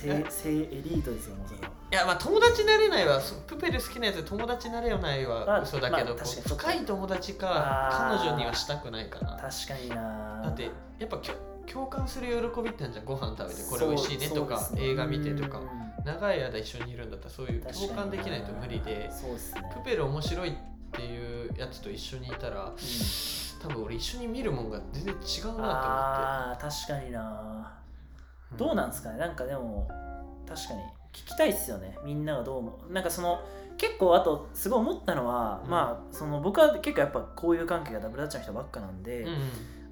正正エリートですよもうそれは。いやまあ友達になれないはそプペル好きなやつで友達になれないはあ嘘だけど、まあ深い友達か彼女にはしたくないかな確かにな。だってやっぱきょ共感する喜びってあるじゃん。ご飯食べてこれ美味しいねとか、映画見てとか。うん。長い間一緒にいるんだったらそういう共感できないと無理で。そうですね。プペル面白いっていうやつと一緒にいたらうん。多分俺一緒に見るもんが全然違うなあー確かにな。と思ってどうなんですかね？なんかでも確かに聞きたいっすよね。みんながどう思う。なんかその結構あとすごい思ったのは、うん。まあその僕は結構やっぱこういう関係がダブルダッチの人ばっかなんで、うんうん。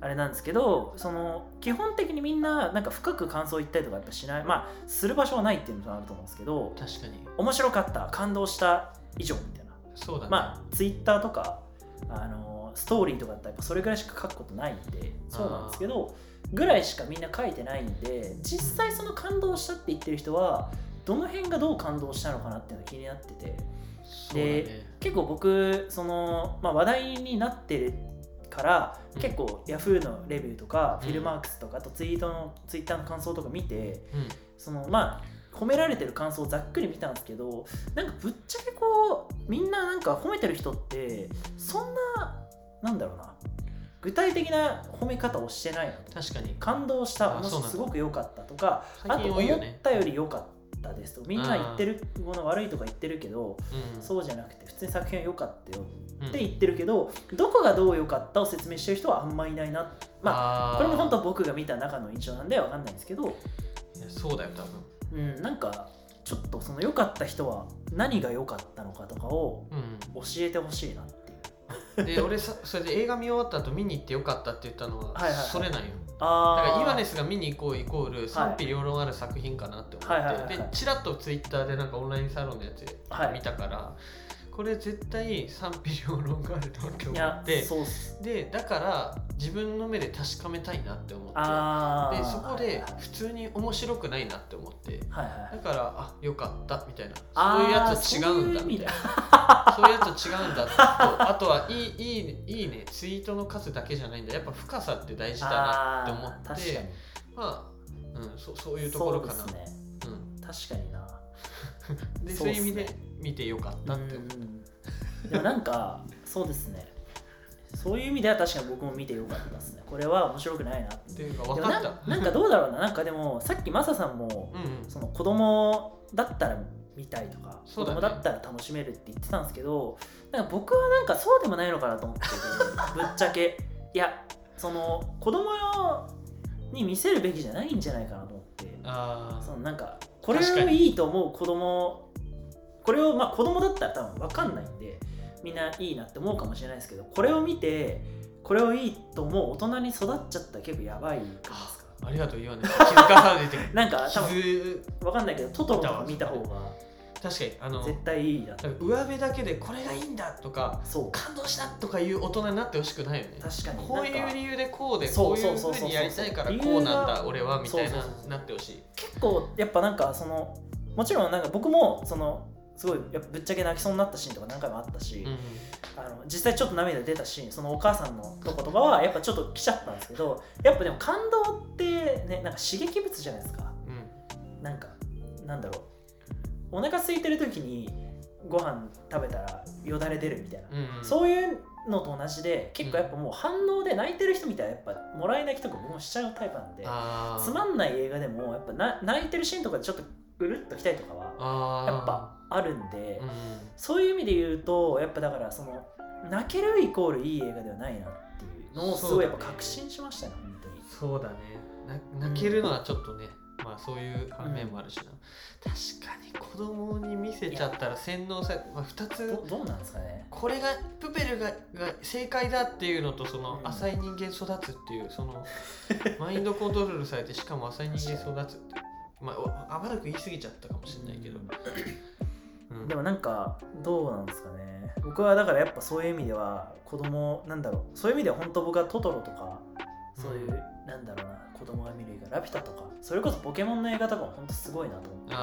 あれなんですけどその基本的にみんななんか深く感想言ったりとかやっぱしない。まあする場所はないっていうのがあると思うんですけど確かに。面白かった感動した以上みたいなそうだね、まあツイッターとかあのストーリーとかだったらやっぱそれぐらいしか書くことないんでそうなんですけどぐらいしかみんな書いてないんで実際その感動したって言ってる人はどの辺がどう感動したのかなっていうのが気になってて。そうだね。結構僕その、まあ、話題になってるから、うん。結構 Yahoo のレビューとか、うん。フィルマークスとかあとツイートのツイッターの感想とか見てうん。そのまあ褒められてる感想をざっくり見たんですけどなんかぶっちゃけこうみんななんか褒めてる人ってそんななんだろうな具体的な褒め方をしてないなと。確かに。感動したすごく良かったとかあ最と思ったより良かったですと。みんな言ってるもの悪いとか言ってるけどうん。そうじゃなくて普通に作品は良かったようん。って言ってるけど、どこがどう良かったを説明してる人はあんまいないな。まあこれも本当僕が見た中の印象なんで分かんないんですけど、そうだよ多分うん、なんかちょっとその良かった人は何が良かったのかとかをう教えてほしいなっていう。ん、で俺さそれで映画見終わった後見に行ってよかったって言ったのは、はいはいはい。それなんよ。あー。だからイワネスが見に行こうイコール賛否両論ある作品かなって思って、はいはいはいはい。でチラッとツイッターでなんかオンラインサロンのやつはい。見たから、これ絶対賛否両論があると思って。でだから自分の目で確かめたいなって思って。でそこではい普通に面白くないなって思って。はいはいはい。だからあよかったみたいな。そういうやつと違うんだみたいな。そういうやつと違うんだとあとはいいいいねいいねツイートの数だけじゃないんだ。やっぱ深さって大事だなって思って。まあ、うん、そそういうところかな。ね。うん、確かになでそうういう意味で見てよかったって。思ううん。でもなんかそうですね。そういう意味では確かに僕も見てよかったですね。これは面白くないなって。いうか分かった。なんかどうだろうな。なんかでもさっきマサさんもうんうん。その子供だったら見たいとか、子そうだね。供だったら楽しめるって言ってたんですけどなんか僕はなんかそうでもないのかなと思ってて ぶっちゃけ。いやその子供用に見せるべきじゃないんじゃないかなと思って。あそのなんかこれをいいと思う子供これをまあ子供だったら多分分かんないんでみんないいなって思うかもしれないですけどこれを見てこれをいいと思う大人に育っちゃったら結構やばいですか？ありがとう言わね気づかされてなんか多分傷分かんないけどトトロとか見た方が確かにあの絶対いいなと上辺だけでこれがいいんだとかそう。感動したとかいう大人になってほしくないよね。確かに。こういう理由でこうでそうこういうふうにやりたいからこうなんがだ俺はみたいななってほしい。結構やっぱなんかそのもちろんなんか僕もそのすごいやぶっちゃけ泣きそうになったシーンとか何回もあったし、うんあの実際ちょっと涙出たシーンそのお母さんのとことかはやっぱちょっと来ちゃったんですけどやっぱでも感動ってねなんか刺激物じゃないですか。うん。なんかなんだろうお腹空いてる時にご飯食べたらよだれ出るみたいな、うんうん。そういうのと同じで結構やっぱもう反応で泣いてる人みたいなやっぱもらい泣きとか僕もしちゃうタイプなんでつまんない映画でもやっぱな泣いてるシーンとかでちょっとうるっときたりとかはやっぱあるんで、うん。そういう意味で言うとやっぱだからその泣けるイコールいい映画ではないなっていうのをすごいやっぱ確信しましたね本当に。そうだね。な泣けるのはちょっとね、まあそういう反面もあるしな、確かに子供に見せちゃったら洗脳されまあ、2つ。どどうなんですかね。これがプペルがが正解だっていうのとそのうん。浅い人間育つっていうそのマインドコントロールされてしかも浅い人間育つってまあおあまだく言い過ぎちゃったかもしれないけど、うん。でもなんかどうなんですかね。僕はだからやっぱそういう意味では子供なんだろう。そういう意味では本当僕はトトロとかそういう、うんなんだろうな子供が見る映画ラピュタとかそれこそポケモンの映画とかも本当すごいなと思って。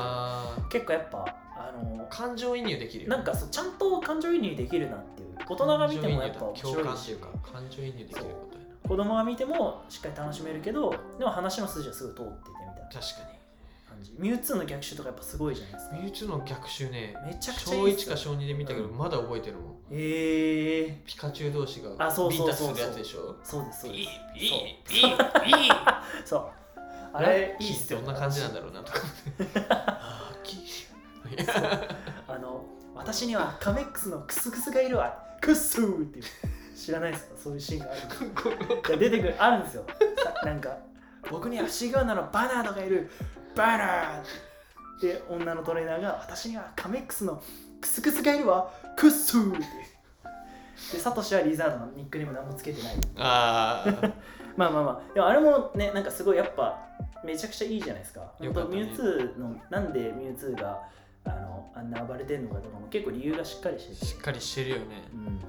結構やっぱあの感情移入できるよなんかそうちゃんと感情移入できるなっていう。大人が見てもやっぱ面白いし。感情移入できることやな。子供が見てもしっかり楽しめるけどでも話の筋はすぐ通っててみたいな。確か感じ。ミュウツーの逆襲とかやっぱすごいじゃないですか。にミュウツーの逆襲ねめちゃくちゃい小1いっすよ。か小2で見たけど、うんまだ覚えてるもん。ええピカチュウ同士があそうビンタすそう。そうそうるやつでしょ？そうですそうピです。ーピーピーピー。そう。あ あれれいいっすよ。どんな感じなんだろうなとか あの私にはカメックスのクスクスがいるわ。クッスーっていう。知らないですか？そういうシーンがある出てくるあるんですよ。さなんか僕には不思議なのバナードがいる。バナーで女のトレーナーが私にはカメックスのクスクスがいるわ。クッスーって。でサトシはリザードのニックネーム何もつけてない。あー。まあまあまあ。でもあれもねなんかすごいやっぱめちゃくちゃいいじゃないですか。よかね。ミュウツーのなんでミュウツーがあのあんな暴れてるのかとかも結構理由がしっかりしてて。しっかりしてるよね。うん。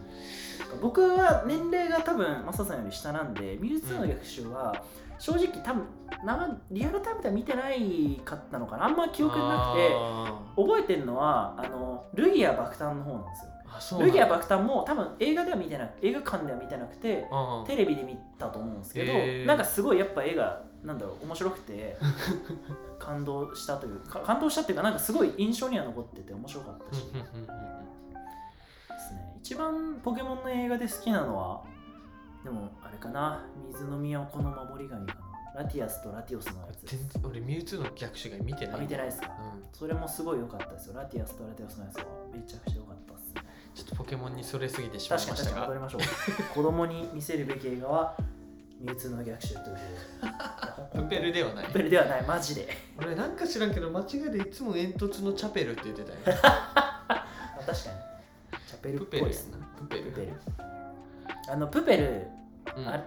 僕は年齢が多分マサさんより下なんでミュウツーの逆襲は正直多分生リアルタイムでは見てないかったのかな。あんま記憶になくてあ覚えてるのはあのルギア爆誕の方なんですよ。ルギア爆誕も多分映画では見てなく映画館では見てなくてテレビで見たと思うんですけど、へー。なんかすごいやっぱ映画なんだろう面白くて感動したというか 感動したっていうかなんかすごい印象には残ってて面白かったし、ですね。一番ポケモンの映画で好きなのはでもあれかな。水の都の守り神かな。ラティアスとラティオスのやつ全然俺ミュウツーの逆襲が見てないあ見てないですか？うん、それもすごい良かったですよ。ラティアスとラティオスのやつはめちゃくちゃ良かったですね。ちょっとポケモンにそれすぎてしまいましたが。に確かに戻りましょう子供に見せるべき映画はミュウツーの逆襲という。プペルではない。プペルではない。マジで。俺なんか知らんけど間違いでいつも煙突のチャペルって言ってたよ。あ 確かに。チャペルっプぽいですプペル。プペルあのプペル、うん。あれ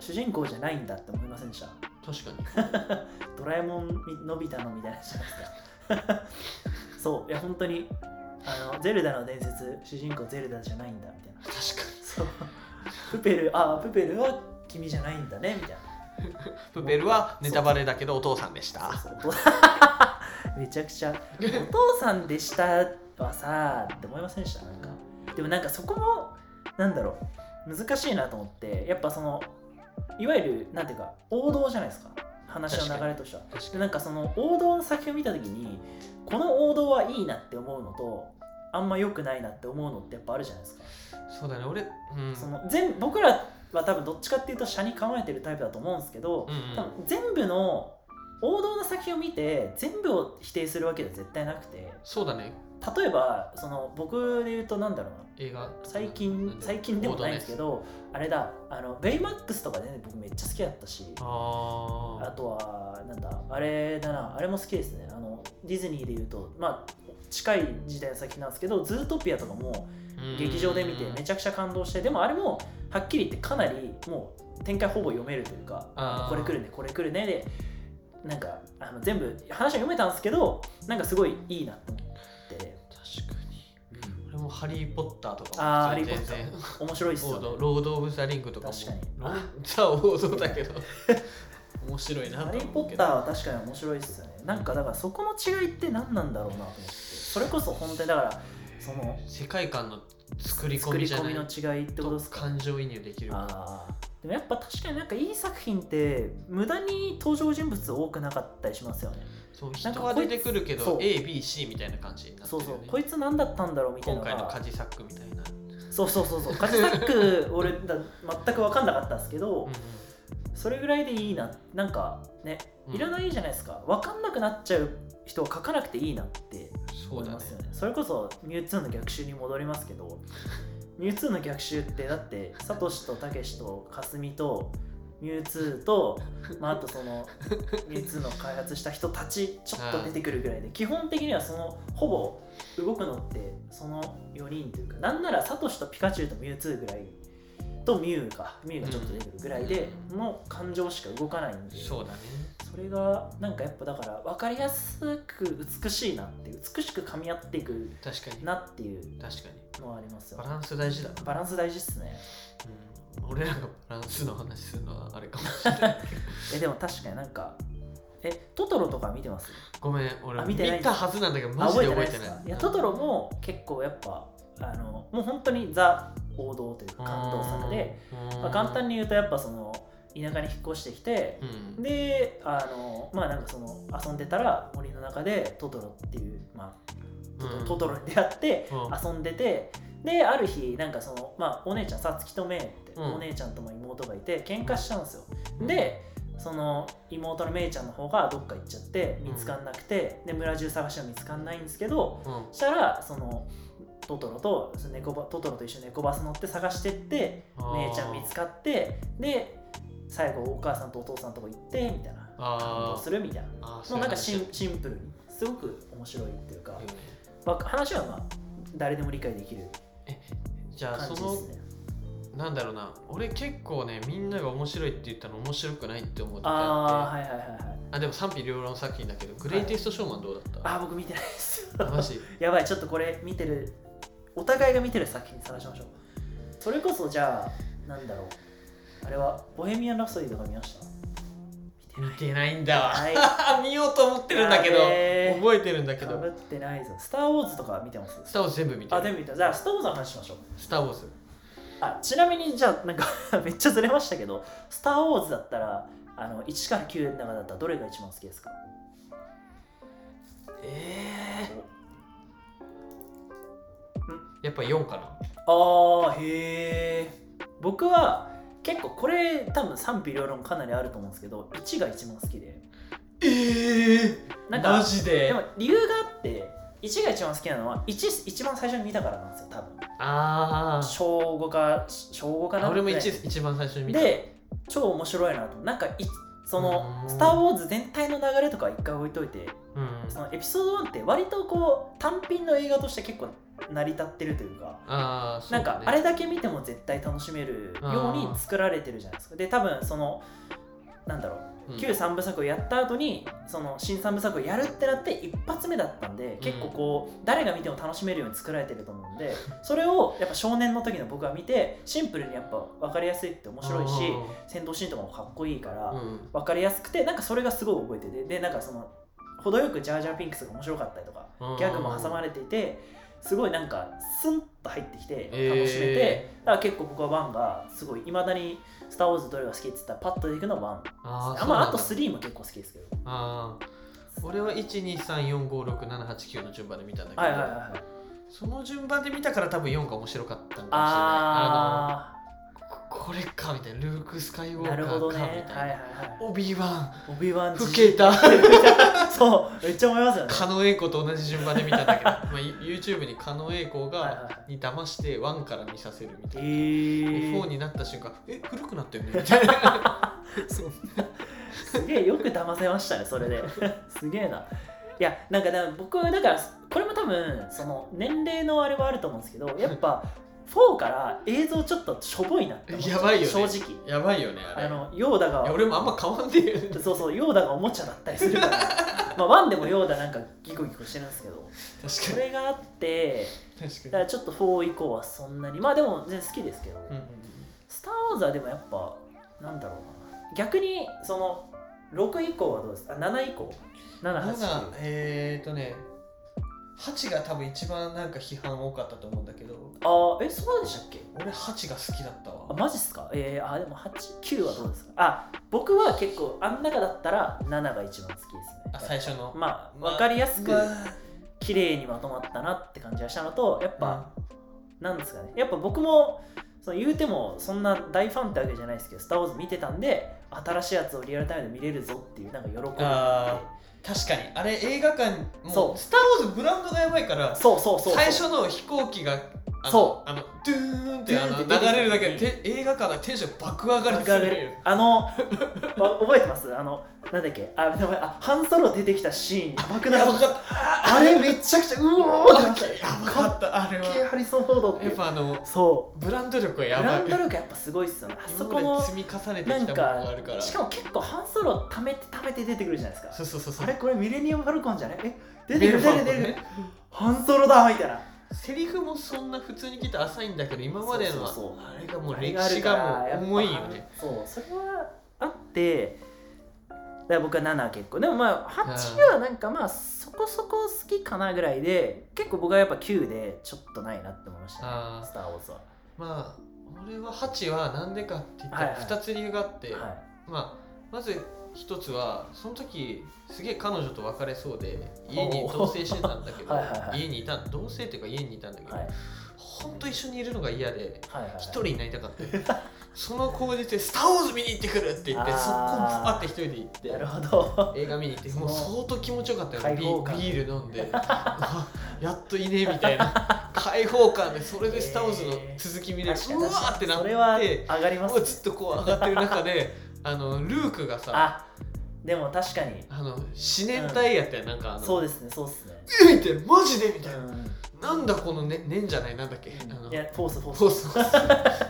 主人公じゃないんだって思いませんでした？確かに。ドラえもんみのび太のみたいなじゃないですか。そういや本当にあのゼルダの伝説主人公ゼルダじゃないんだみたいな。確かそう。プペルあプペルは君じゃないんだねみたいな。に プペルはネタバレだけどお父さんでした。めちゃくちゃ。お父さんでしたはさって思いませんでした？なんか。でもなんかそこもなんだろう難しいなと思ってやっぱそのいわゆるなんていうか王道じゃないですか。話の流れとしては。でなんかその王道の作品を見た時にこの王道はいいなって思うのとあんま良くないなって思うのってやっぱあるじゃないですか、そうだね。俺うん。その全僕らは多分どっちかっていうと車に構えてるタイプだと思うんですけど、うんうん。多分全部の王道の作品を見て全部を否定するわけでは絶対なくて。そうだね例えばその僕で言うとなんだろうな。映画。最近最近でもないんですけどあれだ。あのベイマックスとかね僕めっちゃ好きだったし。ああとはなんだあれだな。あれも好きですね。あのディズニーで言うとまあ近い時代の作品なんですけどズートピアとかもあ劇場で見てめちゃくちゃ感動してでもあれもはっきり言ってかなりもう展開ほぼ読めるというかこれ来るねこれ来るねでなんかあの全部話は読めたんですけどなんかすごいいいなと思俺もハリー・ポッターとかもああハリー・ポッター。面白いっすよ、ね。ロード・オブ・ザ・リングとかも確かにザ・王道だけど面白いなとハリー・ポッターは確かに面白いっすよねなんかだからそこの違いって何なんだろうなと思ってそれこそ本当にだからその世界観の作り込作りみじゃない込みの違いってことですか感情移入できるあーでもやっぱ確かになんかいい作品って無駄に登場人物多くなかったりしますよねそうなんか人は出てくるけど ABC みたいな感じになってそうそうこいつ何だったんだろうみたいな。今回のカジサックみたいな、そうそうそうそう。カジサック 俺だ全く分かんなかったんですけど、うんそれぐらいでいいななんかねうん。いらないじゃないですか。分かんなくなっちゃう人は書かなくていいなって思いますよね。それこそミュウツーの逆襲に戻りますけど ミュウツーの逆襲ってだってサトシとタケシとカスミとミュウツーと、まあ、あとそのミュウツーの開発した人たちちょっと出てくるぐらいで基本的にはそのほぼ動くのってその4人というかなんならサトシとピカチュウとミュウツーぐらいとミュウかミュウがちょっと出てくるぐらいでの感情しか動かないんでそうだね。それがなんかやっぱだから分かりやすく美しいなっていう美しく噛み合っていく確かに。なっていう確かに。のはありますよバランス大事だな、バランス大事っすね。うん、俺らがバランスの話するのはあれかもしれない。えでも確かになんかえトトロとか見てます？ごめん俺あ見てない。見たはずなんだけどマジで覚えてない。いやトトロも結構やっぱあのもう本当にザ王道というか感動作で、まあ、簡単にに言うとやっぱその田舎に引っ越してきてうん。であのまあなんかその遊んでたら森の中でトトロっていうまあトトうん。トトロに出会ってうん。遊んでてである日なんかそのまあお姉ちゃんさつきとめて、うん。お姉ちゃんとも妹がいて喧嘩しちゃうんですよ、でその妹のめいちゃんの方がどっか行っちゃって見つかんなくて、で村中探しても見つかんないんですけどしたらそのトトロとその猫バトトロと一緒に猫バス乗って探してってめいちゃん見つかってで最後お母さんとお父さんのとこ行ってみたいな。感あ動するみたいな。あもうなんかシンンシンプルにすごく面白いっていうか、うんまあ話はまあ誰でも理解できるじゃあその感じですねなんだろうな。俺結構ねみんなが面白いって言ったの面白くないって思ってああはいはいはいはい。あでも賛否両論作品だけどグレイテストショーマンどうだった、あー僕見てないです。マジ？やばいちょっとこれ見てる。お互いが見てる作品探しましょう。それこそじゃあなんだろう。あれはボヘミアン・ラプソディとか見ました？見てない。んだわ、はい。見ようと思ってるんだけど覚えてるんだけど。かぶってないぞ。スター・ウォーズとか見てます？スター・ウォーズ全部見てる。あ全部見たじゃあスター・ウォーズの話しましょう。スター・ウォーズあちなみにじゃあなんか めっちゃずれましたけどスター・ウォーズだったらあの1から9の中だったらどれが一番好きですか？えー、やっぱ4かな。あーへえ僕は結構これ多分賛否両論かなりあると思うんですけど1が一番好きで。えー、なんかマジで。でも理由があって1が一番好きなのは 1, 一番最初に見たからなんですよ多分。あー。小5か小5かな俺もぐらい 1, 一番最初に見た。で超面白いなと。なんかいそのうん「スター・ウォーズ」全体の流れとか一回置いといてうん。そのエピソード1って割とこう単品の映画として結構成り立ってるというかあうだね。なんかあれだけ見ても絶対楽しめるように作られてるじゃないですか。で多分そのなんだろう、うん旧3部作をやった後にその新3部作をやるってなって一発目だったんで結構こう誰が見ても楽しめるように作られてると思うんでそれをやっぱ少年の時の僕は見てシンプルにやっぱ分かりやすいって面白いし戦闘シーンとかもかっこいいからうん。分かりやすくてなんかそれがすごい覚えててでなんかその程よくジャージャーピンクスが面白かったりとかうん。ギャグも挟まれていてすごいなんかスンと入ってきて楽しめて、えだから結構僕は1がすごいいまだに「スター・ウォーズ」どれが好きって言ったらパッと出てくるのは1あーあまあ、あとそう3も結構好きですけど。あー。俺は123456789の順番で見たんだけど、はいはいはいはい。その順番で見たから多分4が面白かったんかもしれない。あこれかみたいなルーク・スカイウォーカーかみたいな、はいはいはい。オビーワン。オビワン老けた。そうめっちゃ思いますよね。狩野英孝と同じ順番で見たんだけど、まあ、YouTube に狩野英孝はいはいはがに騙して1から見させるみたえいな、ー、4になった瞬間え古くなったよね？みたいな。すげえよく騙せましたねそれで。すげえな。いやなんか僕だからこれも多分その年齢のあれはあると思うんですけどやっぱ4から映像ちょっとしょぼいなって思っやばいよね。正直。やばいよねあれ。あのヨーダが。いや俺もあんま変わんねえよね。そうそうヨーダがおもちゃだったりするから。まあワンでもヨーダなんかギコギコしてるんですけど。そ確かれがあってに。だからちょっと4以降はそんなにまあでも全然好きですけど、に、うんうん。スター・ウォーズはでもやっぱなんだろうな。逆にその6以降はどうですか？あ7以降？7 8 7えーとね8が多分一番なんか批判多かったと思うんだけど。あーえそうでしたっけ？俺8が好きだったわ。あマジっすか？えー、あでも89はどうですか？あ僕は結構あん中だったら7が一番好きですね。あ最初の。まあ分かりやすくまあ綺麗にまとまったなって感じがしたのとやっぱ、なんですかね。やっぱ僕もその言うてもそんな大ファンってわけじゃないですけど「スター・ウォーズ」見てたんで新しいやつをリアルタイムで見れるぞっていうなんか喜びがあっ確かに。あれ映画館もそう。うスター・ウォーズブランドがやばいからてそうそうそう。最初の飛行機がそう。あのドゥーンってあの流れるだけでて映画館がテンション爆上がりするよあのわ覚えてます？あのなんだっけ？あでもあハンソロ出てきたシーンやばくないあれめちゃくちゃうおーってなった。やばかった。あれは。ハリソン・フォードってやっぱあのそブランド力はうやばい。ブランド力やっぱすごいっすよね。あそこの積み重ねてきたものがあかるから。しかも結構ハンソロ貯めて貯めて出てくるじゃないですか。そうそうそうそう。あれこれミレニアム・ファルコンじゃね？え？出てくる出てくる出てくるねハンソロだみたいなセリフもそんな普通に聞いたら浅いんだけど今までのあれがもう歴史がもらう重いよね。そうそれはあってだから僕は7結構。でもまあ8はなんかまあそこそこ好きかなぐらいで結構僕はやっぱ9でちょっとないなって思いましたね。スター・ウォーズは。まあ俺は8はなんでかって言ったらはいはい2つ理由があって、はまあまず一つはその時すげえ彼女と別れそうで家に同棲してたんだけど 家にいた同棲っていうか家にいたんだけど、いはい。ほんと一緒にいるのが嫌ではいはい一人になりたかった。その口実で「スター・ウォーズ見に行ってくる!」って言ってそこバって一人で行ってなるほど。映画見に行って もう相当気持ちよかったよビール飲んであやっといねみたいな。開放感でそれで「スター・ウォーズ」の続き見れる、うわに確かに。ーってなそれはって上がりますもうずっとこう上がってる中であのルークがさあでも確かに。あの思念体やったよ、なんかあのそうですねそうですね。えみたいなマジでみたいな、うん。なんだこのね念じゃないなんだっけ、あの。いやフォースフォース。そうそう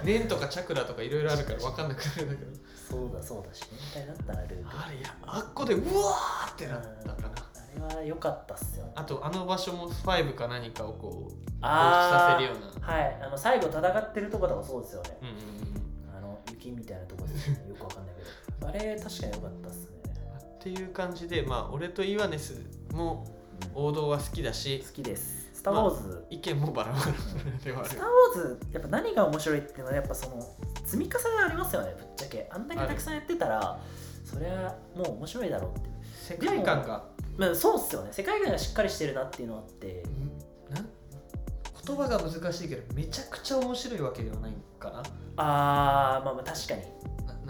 念とかチャクラとかいろいろあるから分かんなくなるんだけど。そうだそうだし年代だったらルーク。あれやあっこでうわーってなったかな。あれは良かったっすよね。あとあの場所も5か何かをこうあさせるような。はい。あの最後戦ってるとことかそうですよね。うんうんうん。あの雪みたいなとこですよね。よくわかんないあれ確かに良かったっすね。っていう感じでまあ俺とイワネスも王道は好きだし好きです。スター・ウォーズ、意見もバラバラではあるスター・ウォーズやっぱ何が面白いっていうのはやっぱその積み重ねありますよねぶっちゃけ。あんだけたくさんやってたらそりゃもう面白いだろうって世界観がまあそうっすよね。世界観がしっかりしてるなっていうのがあって。言葉が難しいけどめちゃくちゃ面白いわけではないかな。あーまあまあ確かに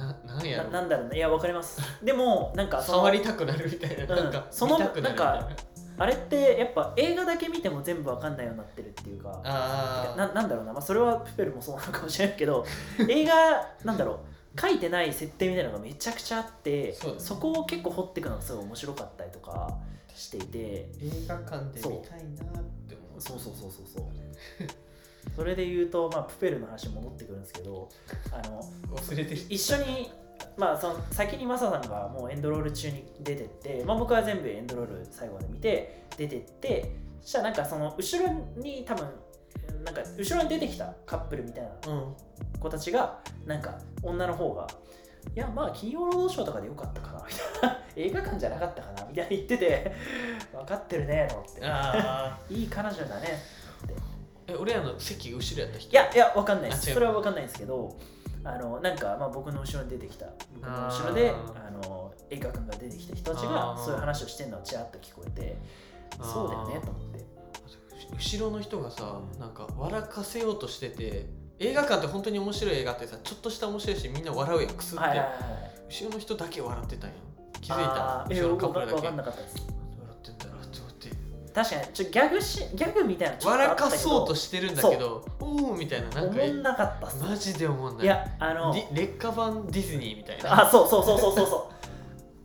なななんやろ？ななんだろうね。いやわかります。でもなんかその触りたくなるみたいな,、うん。なんかその見たくなるみたいな。なんあれってやっぱ映画だけ見ても全部わかんないようになってるっていうかあー。ななんだろうな、まあ、それはプペルもそうなのかもしれないけど 映画なんだろう。書いてない設定みたいなのがめちゃくちゃあってそうだね。こを結構掘っていくのがすごい面白かったりとかしていて。映画館で見たいなって思う。そうそうそうそうそう それで言うと、まあ、プペルの話に戻ってくるんですけどあの忘れてる。一緒にまあその先にマサさんがもうエンドロール中に出てって、まあ、僕は全部エンドロール最後まで見て出てってそしたらなんかその後ろに多分なんか後ろに出てきたカップルみたいなうん子たちがなんか女の方がいやまあ金曜ロードショーとかでよかったかなみたいな。映画館じゃなかったかなみたいな言ってて 分かってるねと思って。あいい彼女だねえ俺らの席後ろやった人？いやいや分かんないです。それは分かんないんですけどあのなんか、まあ、僕の後ろに出てきた。僕の後ろでああの映画館が出てきた人たちあがー。そういう話をしてるのをちらっと聞こえてそうだよねと思って。後ろの人がさなんか笑かせようとしてて映画館って本当に面白い映画ってさちょっとした面白いしみんな笑うやんくすって、はいはいはいはい。後ろの人だけ笑ってたんよ気づいた？後ろのカップルだ分けかんなかったです確かにちょギャグしギャグみたいなのちょっとあ笑ったけどかそうとしてるんだけどおおみたいななんか思んなかったっす。マジで思んない。いやあの劣化版ディズニーみたいな。あそうそうそうそうそうそう。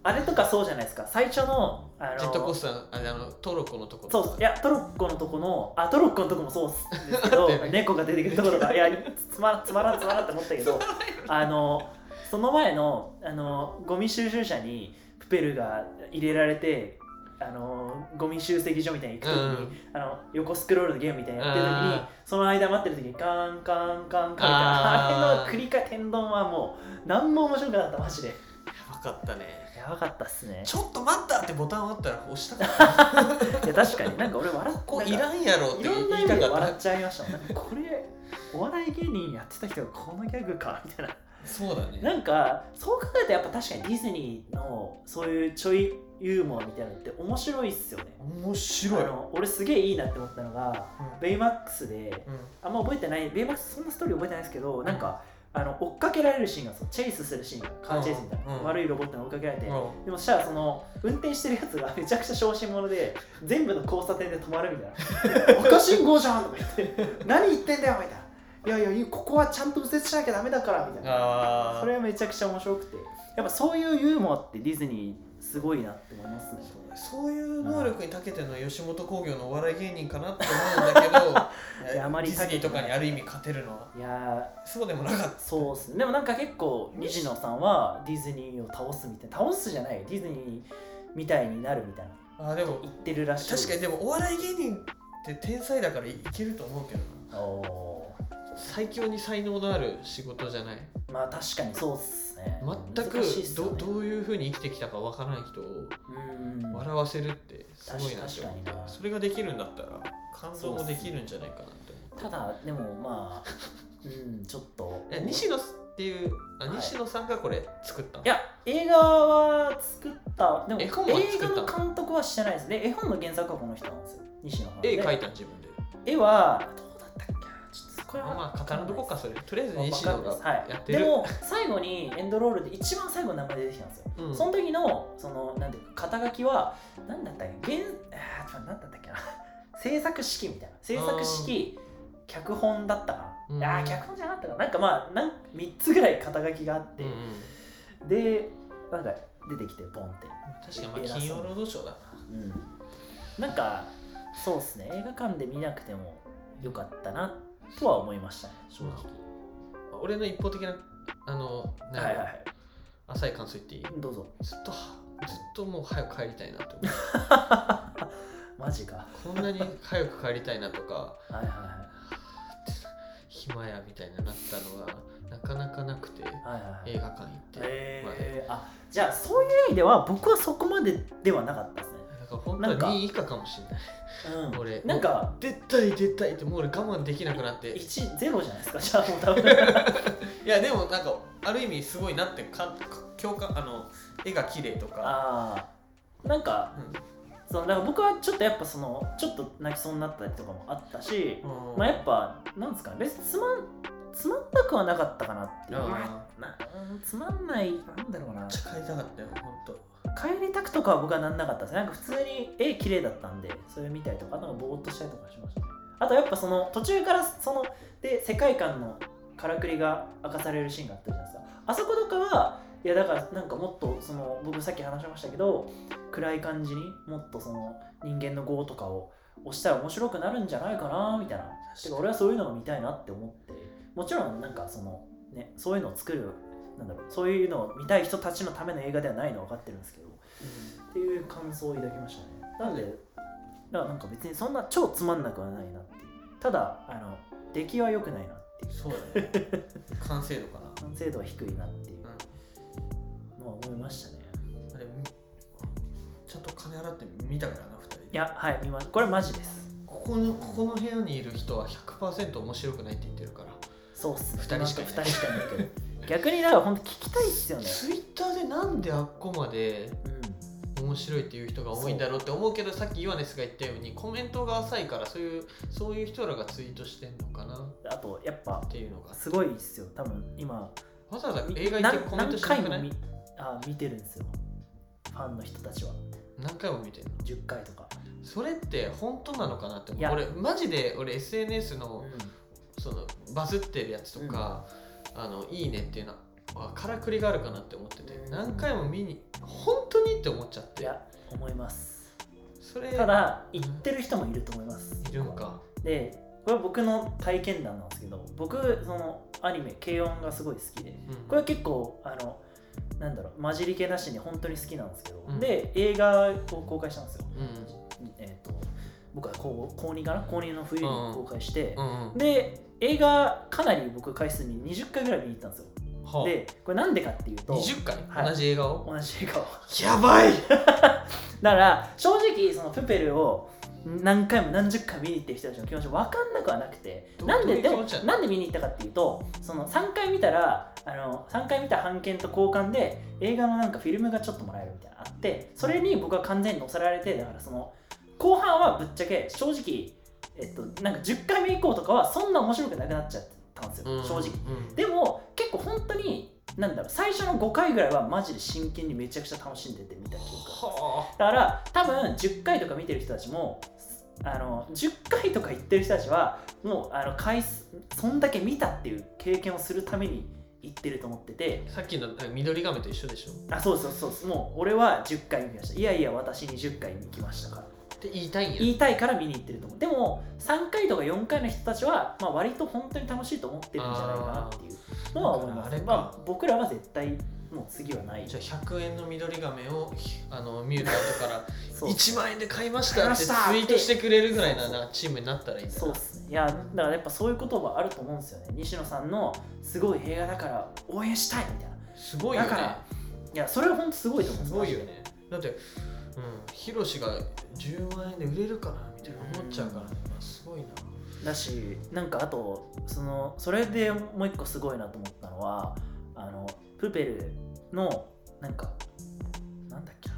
あれとかそうじゃないですか。最初のあのジェットコースターあれあのトロッコのとこそうそう。いやトロッコのとこのあトロッコのとこもそうです。けどだよね。猫が出てくるところが。いやつまらんつまらんつまらんって思ったけどあのその前のあのゴミ収集車にプペルが入れられてあのゴミ集積所みたいに行くときに、うんあの横スクロールのゲームみたいなのやってるときにあその間待ってるときにカンカンカンカンみたいなあれの繰り返天丼はもう何も面白くなかったマジで。やばかったね。やばかったっすね。ちょっと待ったってボタンあったら押したかった。いや確かに。なんか俺笑っここいらんやろっていろんな言いたかっ意味で笑たっちゃいましたもん。なんかこれお笑い芸人やってた人がこのギャグかみたいな。そうだね。なんかそう考えるとやっぱ確かにディズニーのそういうちょいユーモアみたいなのって面白いっすよね。面白い。あの俺すげえいいなって思ったのが、うん。ベイマックスでうん。あんま覚えてないベイマックスそんなストーリー覚えてないですけどなんかあの追っかけられるシーンがそうチェイスするシーンカーチェイスみたいな、うん。悪いロボットに追っかけられて、うん。でもそしたらその運転してるやつが めちゃくちゃ小心者で全部の交差点で止まるみたいな。赤信号じゃんとか言って。何言ってんだよみたいな。いやいやここはちゃんと右折しなきゃダメだからみたいな。あそれはめちゃくちゃ面白くて。やっぱそういうユーモアってディズニーすごいなって思いますね。そういう能力に長けてるのは吉本興業のお笑い芸人かなって思うんだけど いやあまりディズニーとかにある意味勝てるのは？いやそうでもなかっーそうっすね。でもなんか結構西野さんはディズニーを倒すみたいな。倒すじゃない。ディズニーみたいになるみたいな。たあでも言ってるらしい。確かにでもお笑い芸人って天才だからいけると思うけどな。お最強に才能のある仕事じゃない。ーまあ確かにそうっすね全くね。どどういうふうに生きてきたかわからない人をうん。笑わせるってすごいなって思ってそれができるんだったら感動もできるんじゃないかなって思ってただでもまあ うんちょっと。え西野っていうあはい。西野さんがこれ作ったの？いや映画は作った。でも絵本は映画の監督はしてないです。ね絵本の原作はこの人なんですよ。西野さんで。絵描いた自分で。絵はこはまあまあ語るとこかそれ。とりあえずわ西野がやってる。でも最後にエンドロールで一番最後の名前出てきたんですよ、うん。その時のそのなんていうか肩書きは何だったっけ？原あーちょっと何だったっけな？制作指揮みたいな。制作指揮脚本だったかうん。な、あー脚本じゃなかったかな。なんかまあなん3つぐらい肩書きがあって。うん、うん。でなんか出てきてポンって。確かにまあ金曜ロードショーだな。うん。なんかそうっすね。映画館で見なくてもよかったなとは思いましたね正直、俺の一方的なあのなはいはいはい。浅い感想言っていい？どうぞ。ずっとずっともう早く帰りたいなって思う。マジか。こんなに早く帰りたいなとか。はいはいは暇やみたいになったのがなかなかなくていはいはいはい。映画館行って、えー、あじゃあそういう意味では僕はそこまでではなかったですね。だから本当はなんか。2位以下かもしれない。うん。俺。なんか。出たい出たいってもう俺我慢できなくなって。い1ゼロじゃないですか？じゃあもう多分。やでもなんかある意味すごいなってか共感あの絵が綺麗とか、ああなんかそのだから僕はちょっとやっぱそのちょっと泣きそうになったりとかもあったし、うん。まあやっぱなんですかね別につまんつまんなくはなかったかなっていう。うんつまんないなんだろうな。めっちゃ帰りたかったよ本当帰りたくとかは僕はなんなかったですなんか普通に絵綺麗だったんでそれ見たりとかなんかぼーっとしたりとかしましたね。あとやっぱその途中からそので世界観のからくりが明かされるシーンがあったじゃないですか。あそことかはいやだからなんかもっとその僕さっき話しましたけど暗い感じにもっとその人間の業とかを押したら面白くなるんじゃないかなみたいな。てか俺はそういうのが見たいなって思って。もちろんなんかそのねそういうのを作るなんだろうそういうのを見たい人たちのための映画ではないのは分かってるんですけどっていう感想を抱きましたね。なのでだからなんか別にそんな超つまんなくはないなっていう。ただあの出来は良くないなっていう。そうだね。完成度かな。完成度は低いなっていう。のは思いましたね。あれみちゃんと金払って見たからな2人で。いやはい見まこれマジです。ここのここの部屋にいる人は100%面白くないって言ってるから。そうっすね。二人しかいない。2人しかいないけど逆にだから本当聞きたいっすよね。ツイッターでなんであっこまでうん。面白いっていう人が多いんだろうって思うけどさっきイワネスが言ったようにコメントが浅いからそういうそういう人らがツイートしてんのかなっあとやっぱていうのが。すごいっすよ。多分今わざわざみ映画行ってコメント何しなくない？あ見てるんですよ。ファンの人たちは。何回も見てるの？10回とか、それって本当なのかなって俺マジで俺 SNS のうそのバズってるやつとか、あのいいねっていうのはからくりがあるかなって思っててうん。何回も見に本当にって思っちゃっん、いてや思います。それただ言ってる人もいると思います。いるんか。でこれは僕の体験談なんですけど僕そのアニメ「軽音」がすごい好きでうん。これは結構あのなんだろう混じり気なしに本当に好きなんですけど、うん。で映画を公開したんですよ、僕は高高2かな？高2の冬に公開して、うんうん。で映画かなり僕回数に20回ぐらい見に行ったんですよ。はあ。でこれなんでかっていうと20回、はい。同じ映画を？同じ映画を。やばい！だから正直そのプペルを何回も何十回見に行ってる人たちの気持ち分かんなくはなくてどなんででもなんで見に行ったかっていうとその3回見たらあの3回見た版権と交換で映画のなんかフィルムがちょっともらえるみたいなのあってそれに僕は完全に載せられてだからその後半はぶっちゃけ正直えっとなんか10回目以降とかはそんな面白くなくなっちゃったんですよ、うん正直。うん。でも結構本当になんだろう最初の5回ぐらいはマジで真剣にめちゃくちゃ楽しんでて見た記憶だから多分10回とか見てる人たちもあの10回とか言ってる人たちはもうあの回数そんだけ見たっていう経験をするために言ってると思ってて。あさっきの緑亀と一緒でしょ？あそうそうそうもう俺は10回見ました。いやいや私20回行きましたからって言いたいんや。言いたいから見に行ってると思う。でも3回とか4回の人たちは、まあ、割と本当に楽しいと思ってるんじゃないかなっていう。のは思いますあまあ、僕らは絶対もう次はない。じゃあ100円の緑亀をひあのミュータントから そう。1万円で買いましたってツイートしてくれるぐらいなチームになったらいいそうっす。ねいやだからやっぱそういうことはあると思うんですよね。西野さんのすごい映画だから応援したいみたいな。すごいよね。だからいやそれは本当すごいと思うんですすごいよね。だってうんヒロシが10万円で売れるかなみたいな思っちゃうからね。すごいな。だしなんかあとそのそれでもう一個すごいなと思ったのはあのプペルのなんかなんだっけな。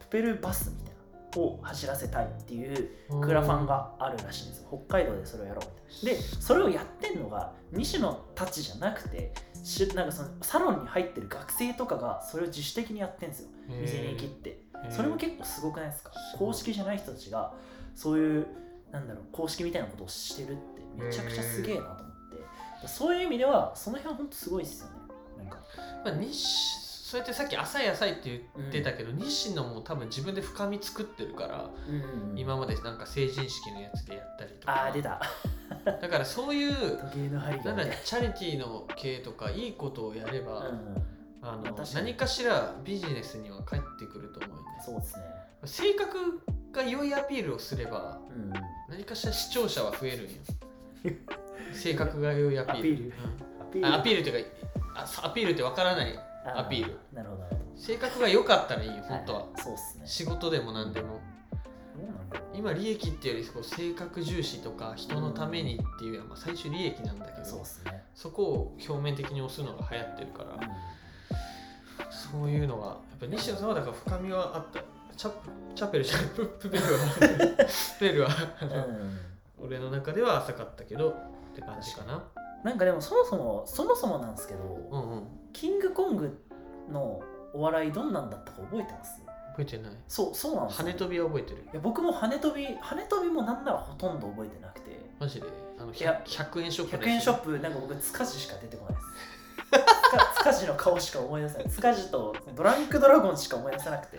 プペルバスみたいなを走らせたいっていうクラファンがあるらしいんですよ。北海道でそれをやろうみたいなでそれをやってんのが西野たちじゃなくてしなんかそのサロンに入ってる学生とかがそれを自主的にやってんですよ。店に切ってそれも結構すごくないですか？公式じゃない人たちがそういうなんだろう公式みたいなことをしてるってめちゃくちゃすげえなと思って。そういう意味ではその辺は本当すごいですよね。なんか。まあ、西そうやってさっき浅い浅いって言ってたけど、西野も多分自分で深み作ってるから、うん今までなんか成人式のやつでやったりとか。ああ出た。だからそういうなんだチャリティーの系とかいいことをやれば、うんあの何かしらビジネスには返ってくると思うよね。そうですね。性格が良いアピールをすればうん。何かしら視聴者は増えるんよ。性格が良いアピール。アピール。うん。アピール。っていうかあアピールってわからないあアピール。なるほど。性格が良かったらいいよど本当は、いそうっすね。仕事でも何でも。今利益っていうよりこう性格重視とか人のためにっていうのはまあ最終利益なんだけどそうっすね。そこを表面的に押すのが流行ってるから、そういうのはやっぱ西野さんはだから深みはあった。チャチャペルじゃないププペルは。プペルはうん。うん俺の中では浅かったけどって感じかな。なんかでもそもそもそもそもなんですけど、うんうん。キングコングのお笑いどんなんだったか覚えてます？覚えてない。そうそうなんですよ。羽飛びは覚えてるいや僕も羽飛び羽飛びもなんならほとんど覚えてなくて。マジで？あのいや 100, 100円ショップ100円ショップなんか僕塚地しか出てこないです塚地の顔しか思い出せない。塚地とドランクドラゴンしか思い出せなくて。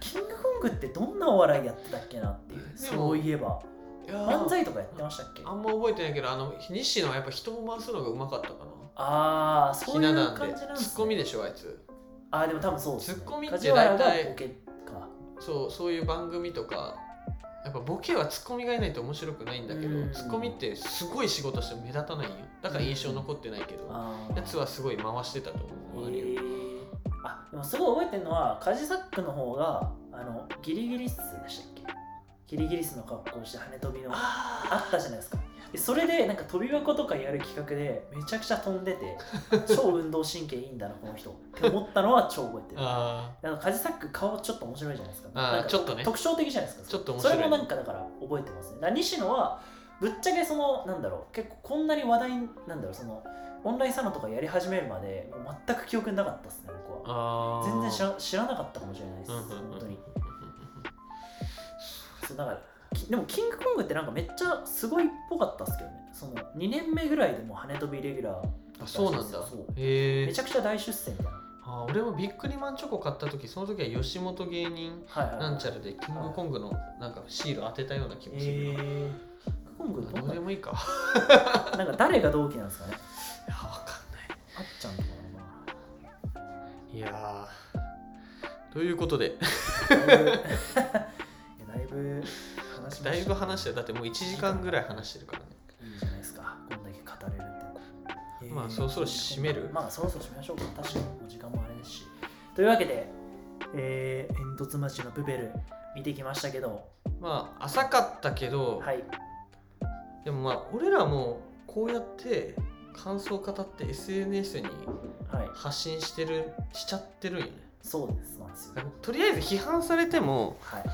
キングコングってどんなお笑いやってたっけなっていう。そういえば。漫才とかやってましたっけ？あんま覚えてないけどあの西野はやっぱ人を回すのがうまかったかな。ああそういう感じなんです、ね、ツッコミでしょあいつ。ああでも多分そうです、ね、ツッコミって大体そうそういう番組とかやっぱボケはツッコミがいないと面白くないんだけどうん。ツッコミってすごい仕事しても目立たないんよ。だから印象残ってないけどあーやつはすごい回してたと思うあでもすごい覚えてるのはカジサックの方があのギリギリスでしたっけ？ギリギリスの格好をして羽飛びのああったじゃないですか。でそれでなんか飛び箱とかやる企画でめちゃくちゃ飛んでて 超運動神経いいんだなこの人。って思ったのは超覚えてる。あなんかカジサック顔ちょっと面白いじゃないですか。なんかちょっとね。特徴的じゃないですか。ちょっと面白い。それもなんかだから覚えてますね。西野はぶっちゃけそのなんだろう結構こんなに話題になんだろうそのオンラインサロンとかやり始めるまで全く記憶になかったですね僕は。あ全然知ら知らなかったかもしれないです、うんうんうん本当に。そうだからきでもキングコングってなんかめっちゃすごいっぽかったっすけどね。その2年目ぐらいでもう羽飛びレギュラーだったらしいそうなんだ。へえめちゃくちゃ大出世みたいな。あ俺もビックリマンチョコ買った時その時は吉本芸人なんちゃらでキングコングのなんかシール当てたような気もするえー、な、キングコングどうでもいいか。なんか誰が同期なんですかね？いやわかんあっちゃんとかないいやー。ということで。だいぶ 話しました。だいぶ話してだってもう1時間ぐらい話してるからね。いいじゃないですか。こんだけ語れるって、まあそろそろ締める？まあそろそろ締めましょうか。確かにもう時間もあれですし。というわけでえー、煙突町のプペル見てきましたけど。まあ浅かったけど、はい。でもまあ俺らもこうやって感想を語って SNS にはい。発信してるしちゃってるんよね。そうですとりあえず批判されてもはい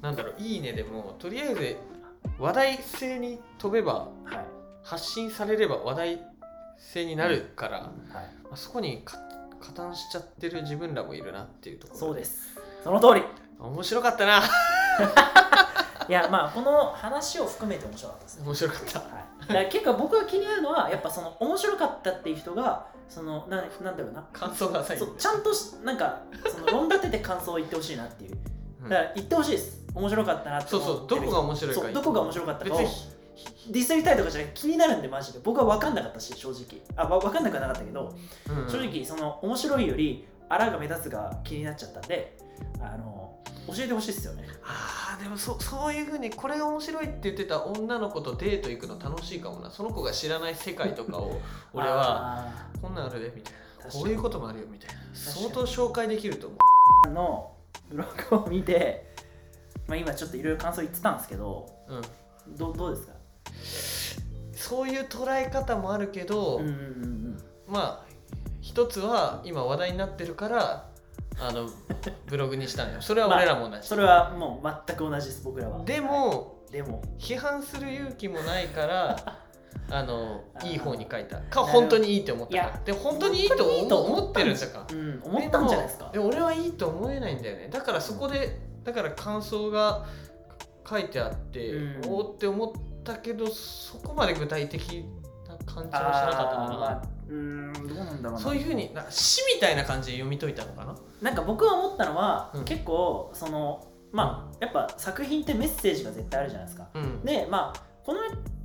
なんだろういいねでもとりあえず話題性に飛べばはい。発信されれば話題性になるから、はい。まあそこにか加担しちゃってる自分らもいるなっていうところ。そうです。その通り。面白かったな。いやまあこの話を含めて面白かったですね。面白かった。はい、だから結構僕が気になるのはやっぱその面白かったっていう人がそのななんだろうな。感想が浅い。ちゃんとしなんかその論立てて感想を言ってほしいなっていう。うんだから言ってほしいです。面白かったなってそうそう。どこが面白いかそう。どこが面白かったかを別に。ディスりたいとかじゃなくて気になるんでマジで。僕は分かんなかったし正直。あわ分かんなくはなかったけど、うん。正直その面白いよりあらが目立つが気になっちゃったんであの教えてほしいですよね。あーでもそそういうふうにこれが面白いって言ってた女の子とデート行くの楽しいかもな。その子が知らない世界とかを 俺はあこんなんあるでみたいな。こういうこともあるよみたいな。相当紹介できると思ーのブログを見て、まあ、今ちょっといろいろ感想言ってたんですけどう、うん、どどうですか？そういう捉え方もあるけど、うんうんうんまあ一つは今話題になってるからあの ブログにしたのよ。それは俺らも同じ、それはもう全く同じです僕らは。でもでも。批判する勇気もないから あのいい方に書いた。か本当にいいって思ったか。で本当にいいと思思ってるんだか。うん思ったんじゃないですか。で俺はいいと思えないんだよね。だからそこでだから感想が書いてあって、うん。おおって思ったけどそこまで具体的な感じはしなかったかな、うーんどうなんだろうな。そういうふうに詩みたいな感じで読み解いたのかな。なんか僕が思ったのは、うん。結構そのまあやっぱ作品ってメッセージが絶対あるじゃないですか。うん。でまあこの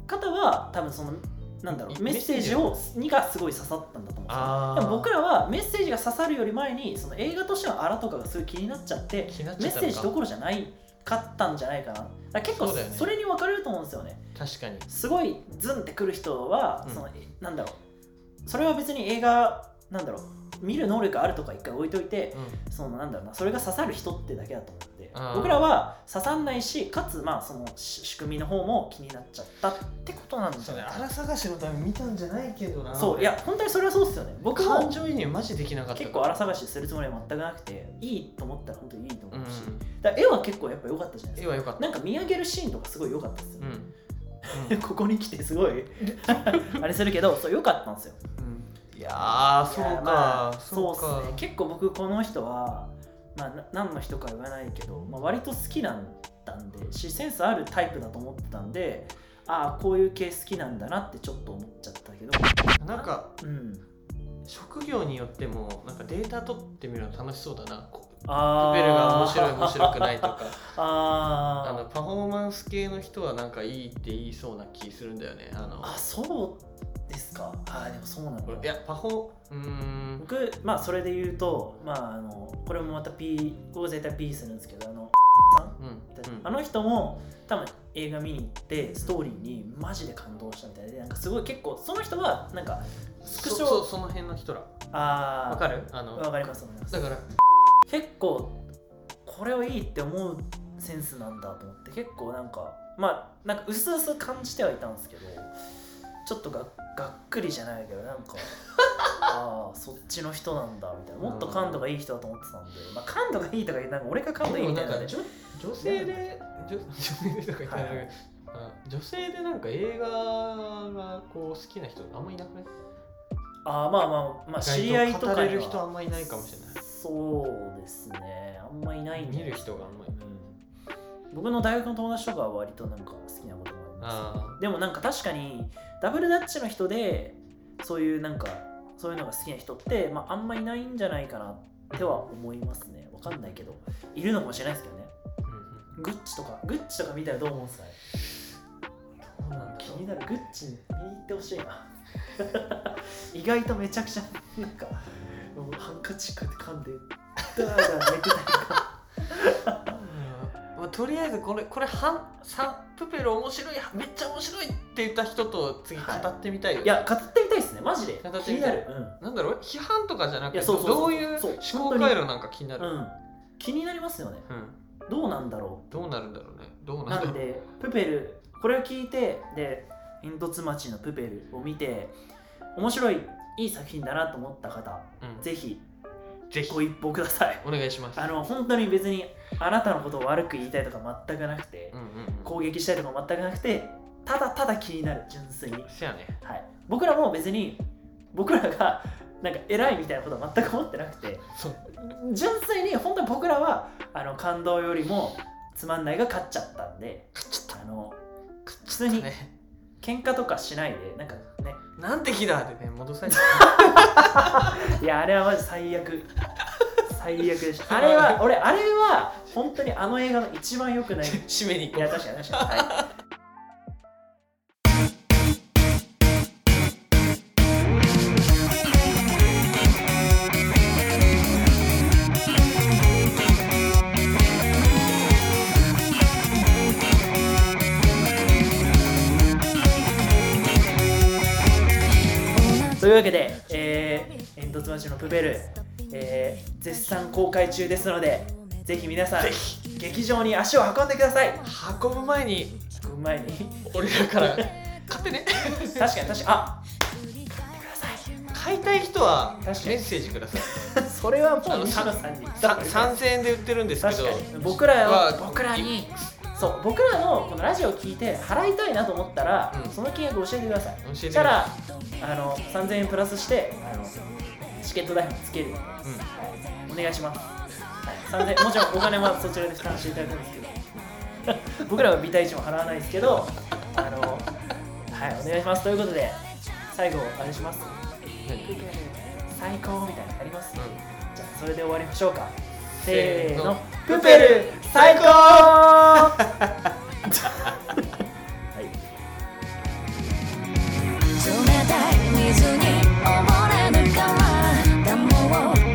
方は多分そのなんだろうメメッセージをにがすごい刺さったんだと思うんでも僕らはメッセージが刺さるより前にその映画としてのあらとかがすごい気になっちゃってメッセージどころじゃないかったんじゃないかな。だ結構それに分かれると思うんですよね。確かに。すごいズンってくる人は、うん。そのえなんだろう。それは別に映画なんだろう見る能力あるとか一回置いといて、うそのなんだろうなそれが刺さる人ってだけだと思う僕らは刺さんないしかつまあそのし仕組みの方も気になっちゃったってことなんじそれゃないか。荒探しのために見たんじゃないけどな。なそう。いや本当にそれはそうですよね。僕も感情移入マジできなかった。結構荒探しするつもりは全くなくていいと思ったら本当にいいとう思うし、ん。だ絵は結構やっぱ良かったじゃないですか。絵は良かった。なんか見上げるシーンとかすごい良かったですよう、ん、ここに来てすごい あれするけどそう良かったんですよ。うん、いやーそうか、まあそうか。っすね。結構僕この人はまあな何の人か言わないけど、まあ、割と好きなんだんでしセンスあるタイプだと思ってたんでああこういう系好きなんだなってちょっと思っちゃったけど。なんかうん。職業によってもなんかデータ取ってみるの楽しそうだな。こあプペルが面白いー面白くないとか。あのパフォーマンス系の人はなんかいいって言いそうな気するんだよね。あの。あそうでですか。はいでもそうなんだ。いやパフォうーん。僕まあそれで言うとまああのこれもまた P ここ絶対 P するんですけどあのさん。うん。あの人も多分映画見に行ってストーリーにマジで感動したみたいでなんかすごい結構その人はなんかスクショその辺の人ら。あわかる？あのわかりますわかります。だから結構これをいいって思うセンスなんだと思って結構なんかまあなんか薄々感じてはいたんですけどちょっとががっくりじゃないけどなんか ああそっちの人なんだみたいなもっと感度がいい人だと思ってたんで、まあ、感度がいいとか言うなんか俺が感度いいみたいななんか女女性で女女性でとか言ってないけどあ女性でなんか映画がこう好きな人あんまいなくないああまあまあまあ知り合いとかに語れる人あはんまいないかもしれないそうですね。あんまいないんじ見る人があんまり。うん。僕の大学の友達とかは割となんか好きなこともありますあでもなんか確かにダブルダッチの人でそういうなんかそういうのが好きな人って、まあ、あんまいないんじゃないかなっては思いますね。わかんないけど。いるのかもしれないですけどね。あグッチとかグッチとか見たらどう思うんですかね？気になる。グッチに見に行ってほしいな。意外とめちゃくちゃなんかもうハンカチこうやって噛んでダーダー寝てたりとか。まあ、とりあえずこれこれはんさプペル面白いめっちゃ面白いって言った人と次語ってみたいよ、ね。い。や語ってみたいですね。マジで。語ってみた気にないる。うん。なんだろう？批判とかじゃなくてそうそうそう。どういうそう。思考回路なんか気になる、うん、気になりますよね。うん。どうなんだろどうなるんだろうね。どううなるなんでプペルこれを聞いてで煙突町のプペルを見て面白いいい作品だなと思った方うん。ぜひぜひ。ご一報ください。お願いします。あの本当に別にあなたのことを悪く言いたいとか全くなくてうんうん攻撃したいとか全くなくてただただ気になる純粋に。やね。はい、僕らも別に僕らがなんか偉いみたいなことは全く思ってなくて純粋に本当に僕らはあの感動よりもつまんないが勝っちゃったんであの普通にね喧嘩とかしないでなんかねなんて日だってね戻されて いやあれはマジ最悪。最悪でした。あれは俺あれは本当にあの映画の一番良くない。い 締めに行こう。や確かに確かに、はいいうわけで、えー、煙突町のプペル、えー絶賛公開中ですので、ぜひ皆さんぜ、劇場に足を運んでください。運ぶ前に。運ぶ前に、俺らから。買ってね。確かに確かに、あ買い。たい人はメッセージください。それはもう西野さんに。さ3000円で売ってるんですけど。僕らはは僕らにそう僕らのこのラジオを聞いて払いたいなと思ったら、うん。その金額教えてください。そしたらあの3000円プラスしてあのチケット代もつける、はい、お願いします、はい、3000円もちろんお金はそちらで負担していただくんですけど。僕らは微対値も払わないですけどあのはいお願いします。ということで最後あれします。最高みたいなのあります、じゃあそれで終わりましょうかせーの。プペル最高、冷たい水に溺れぬかダムを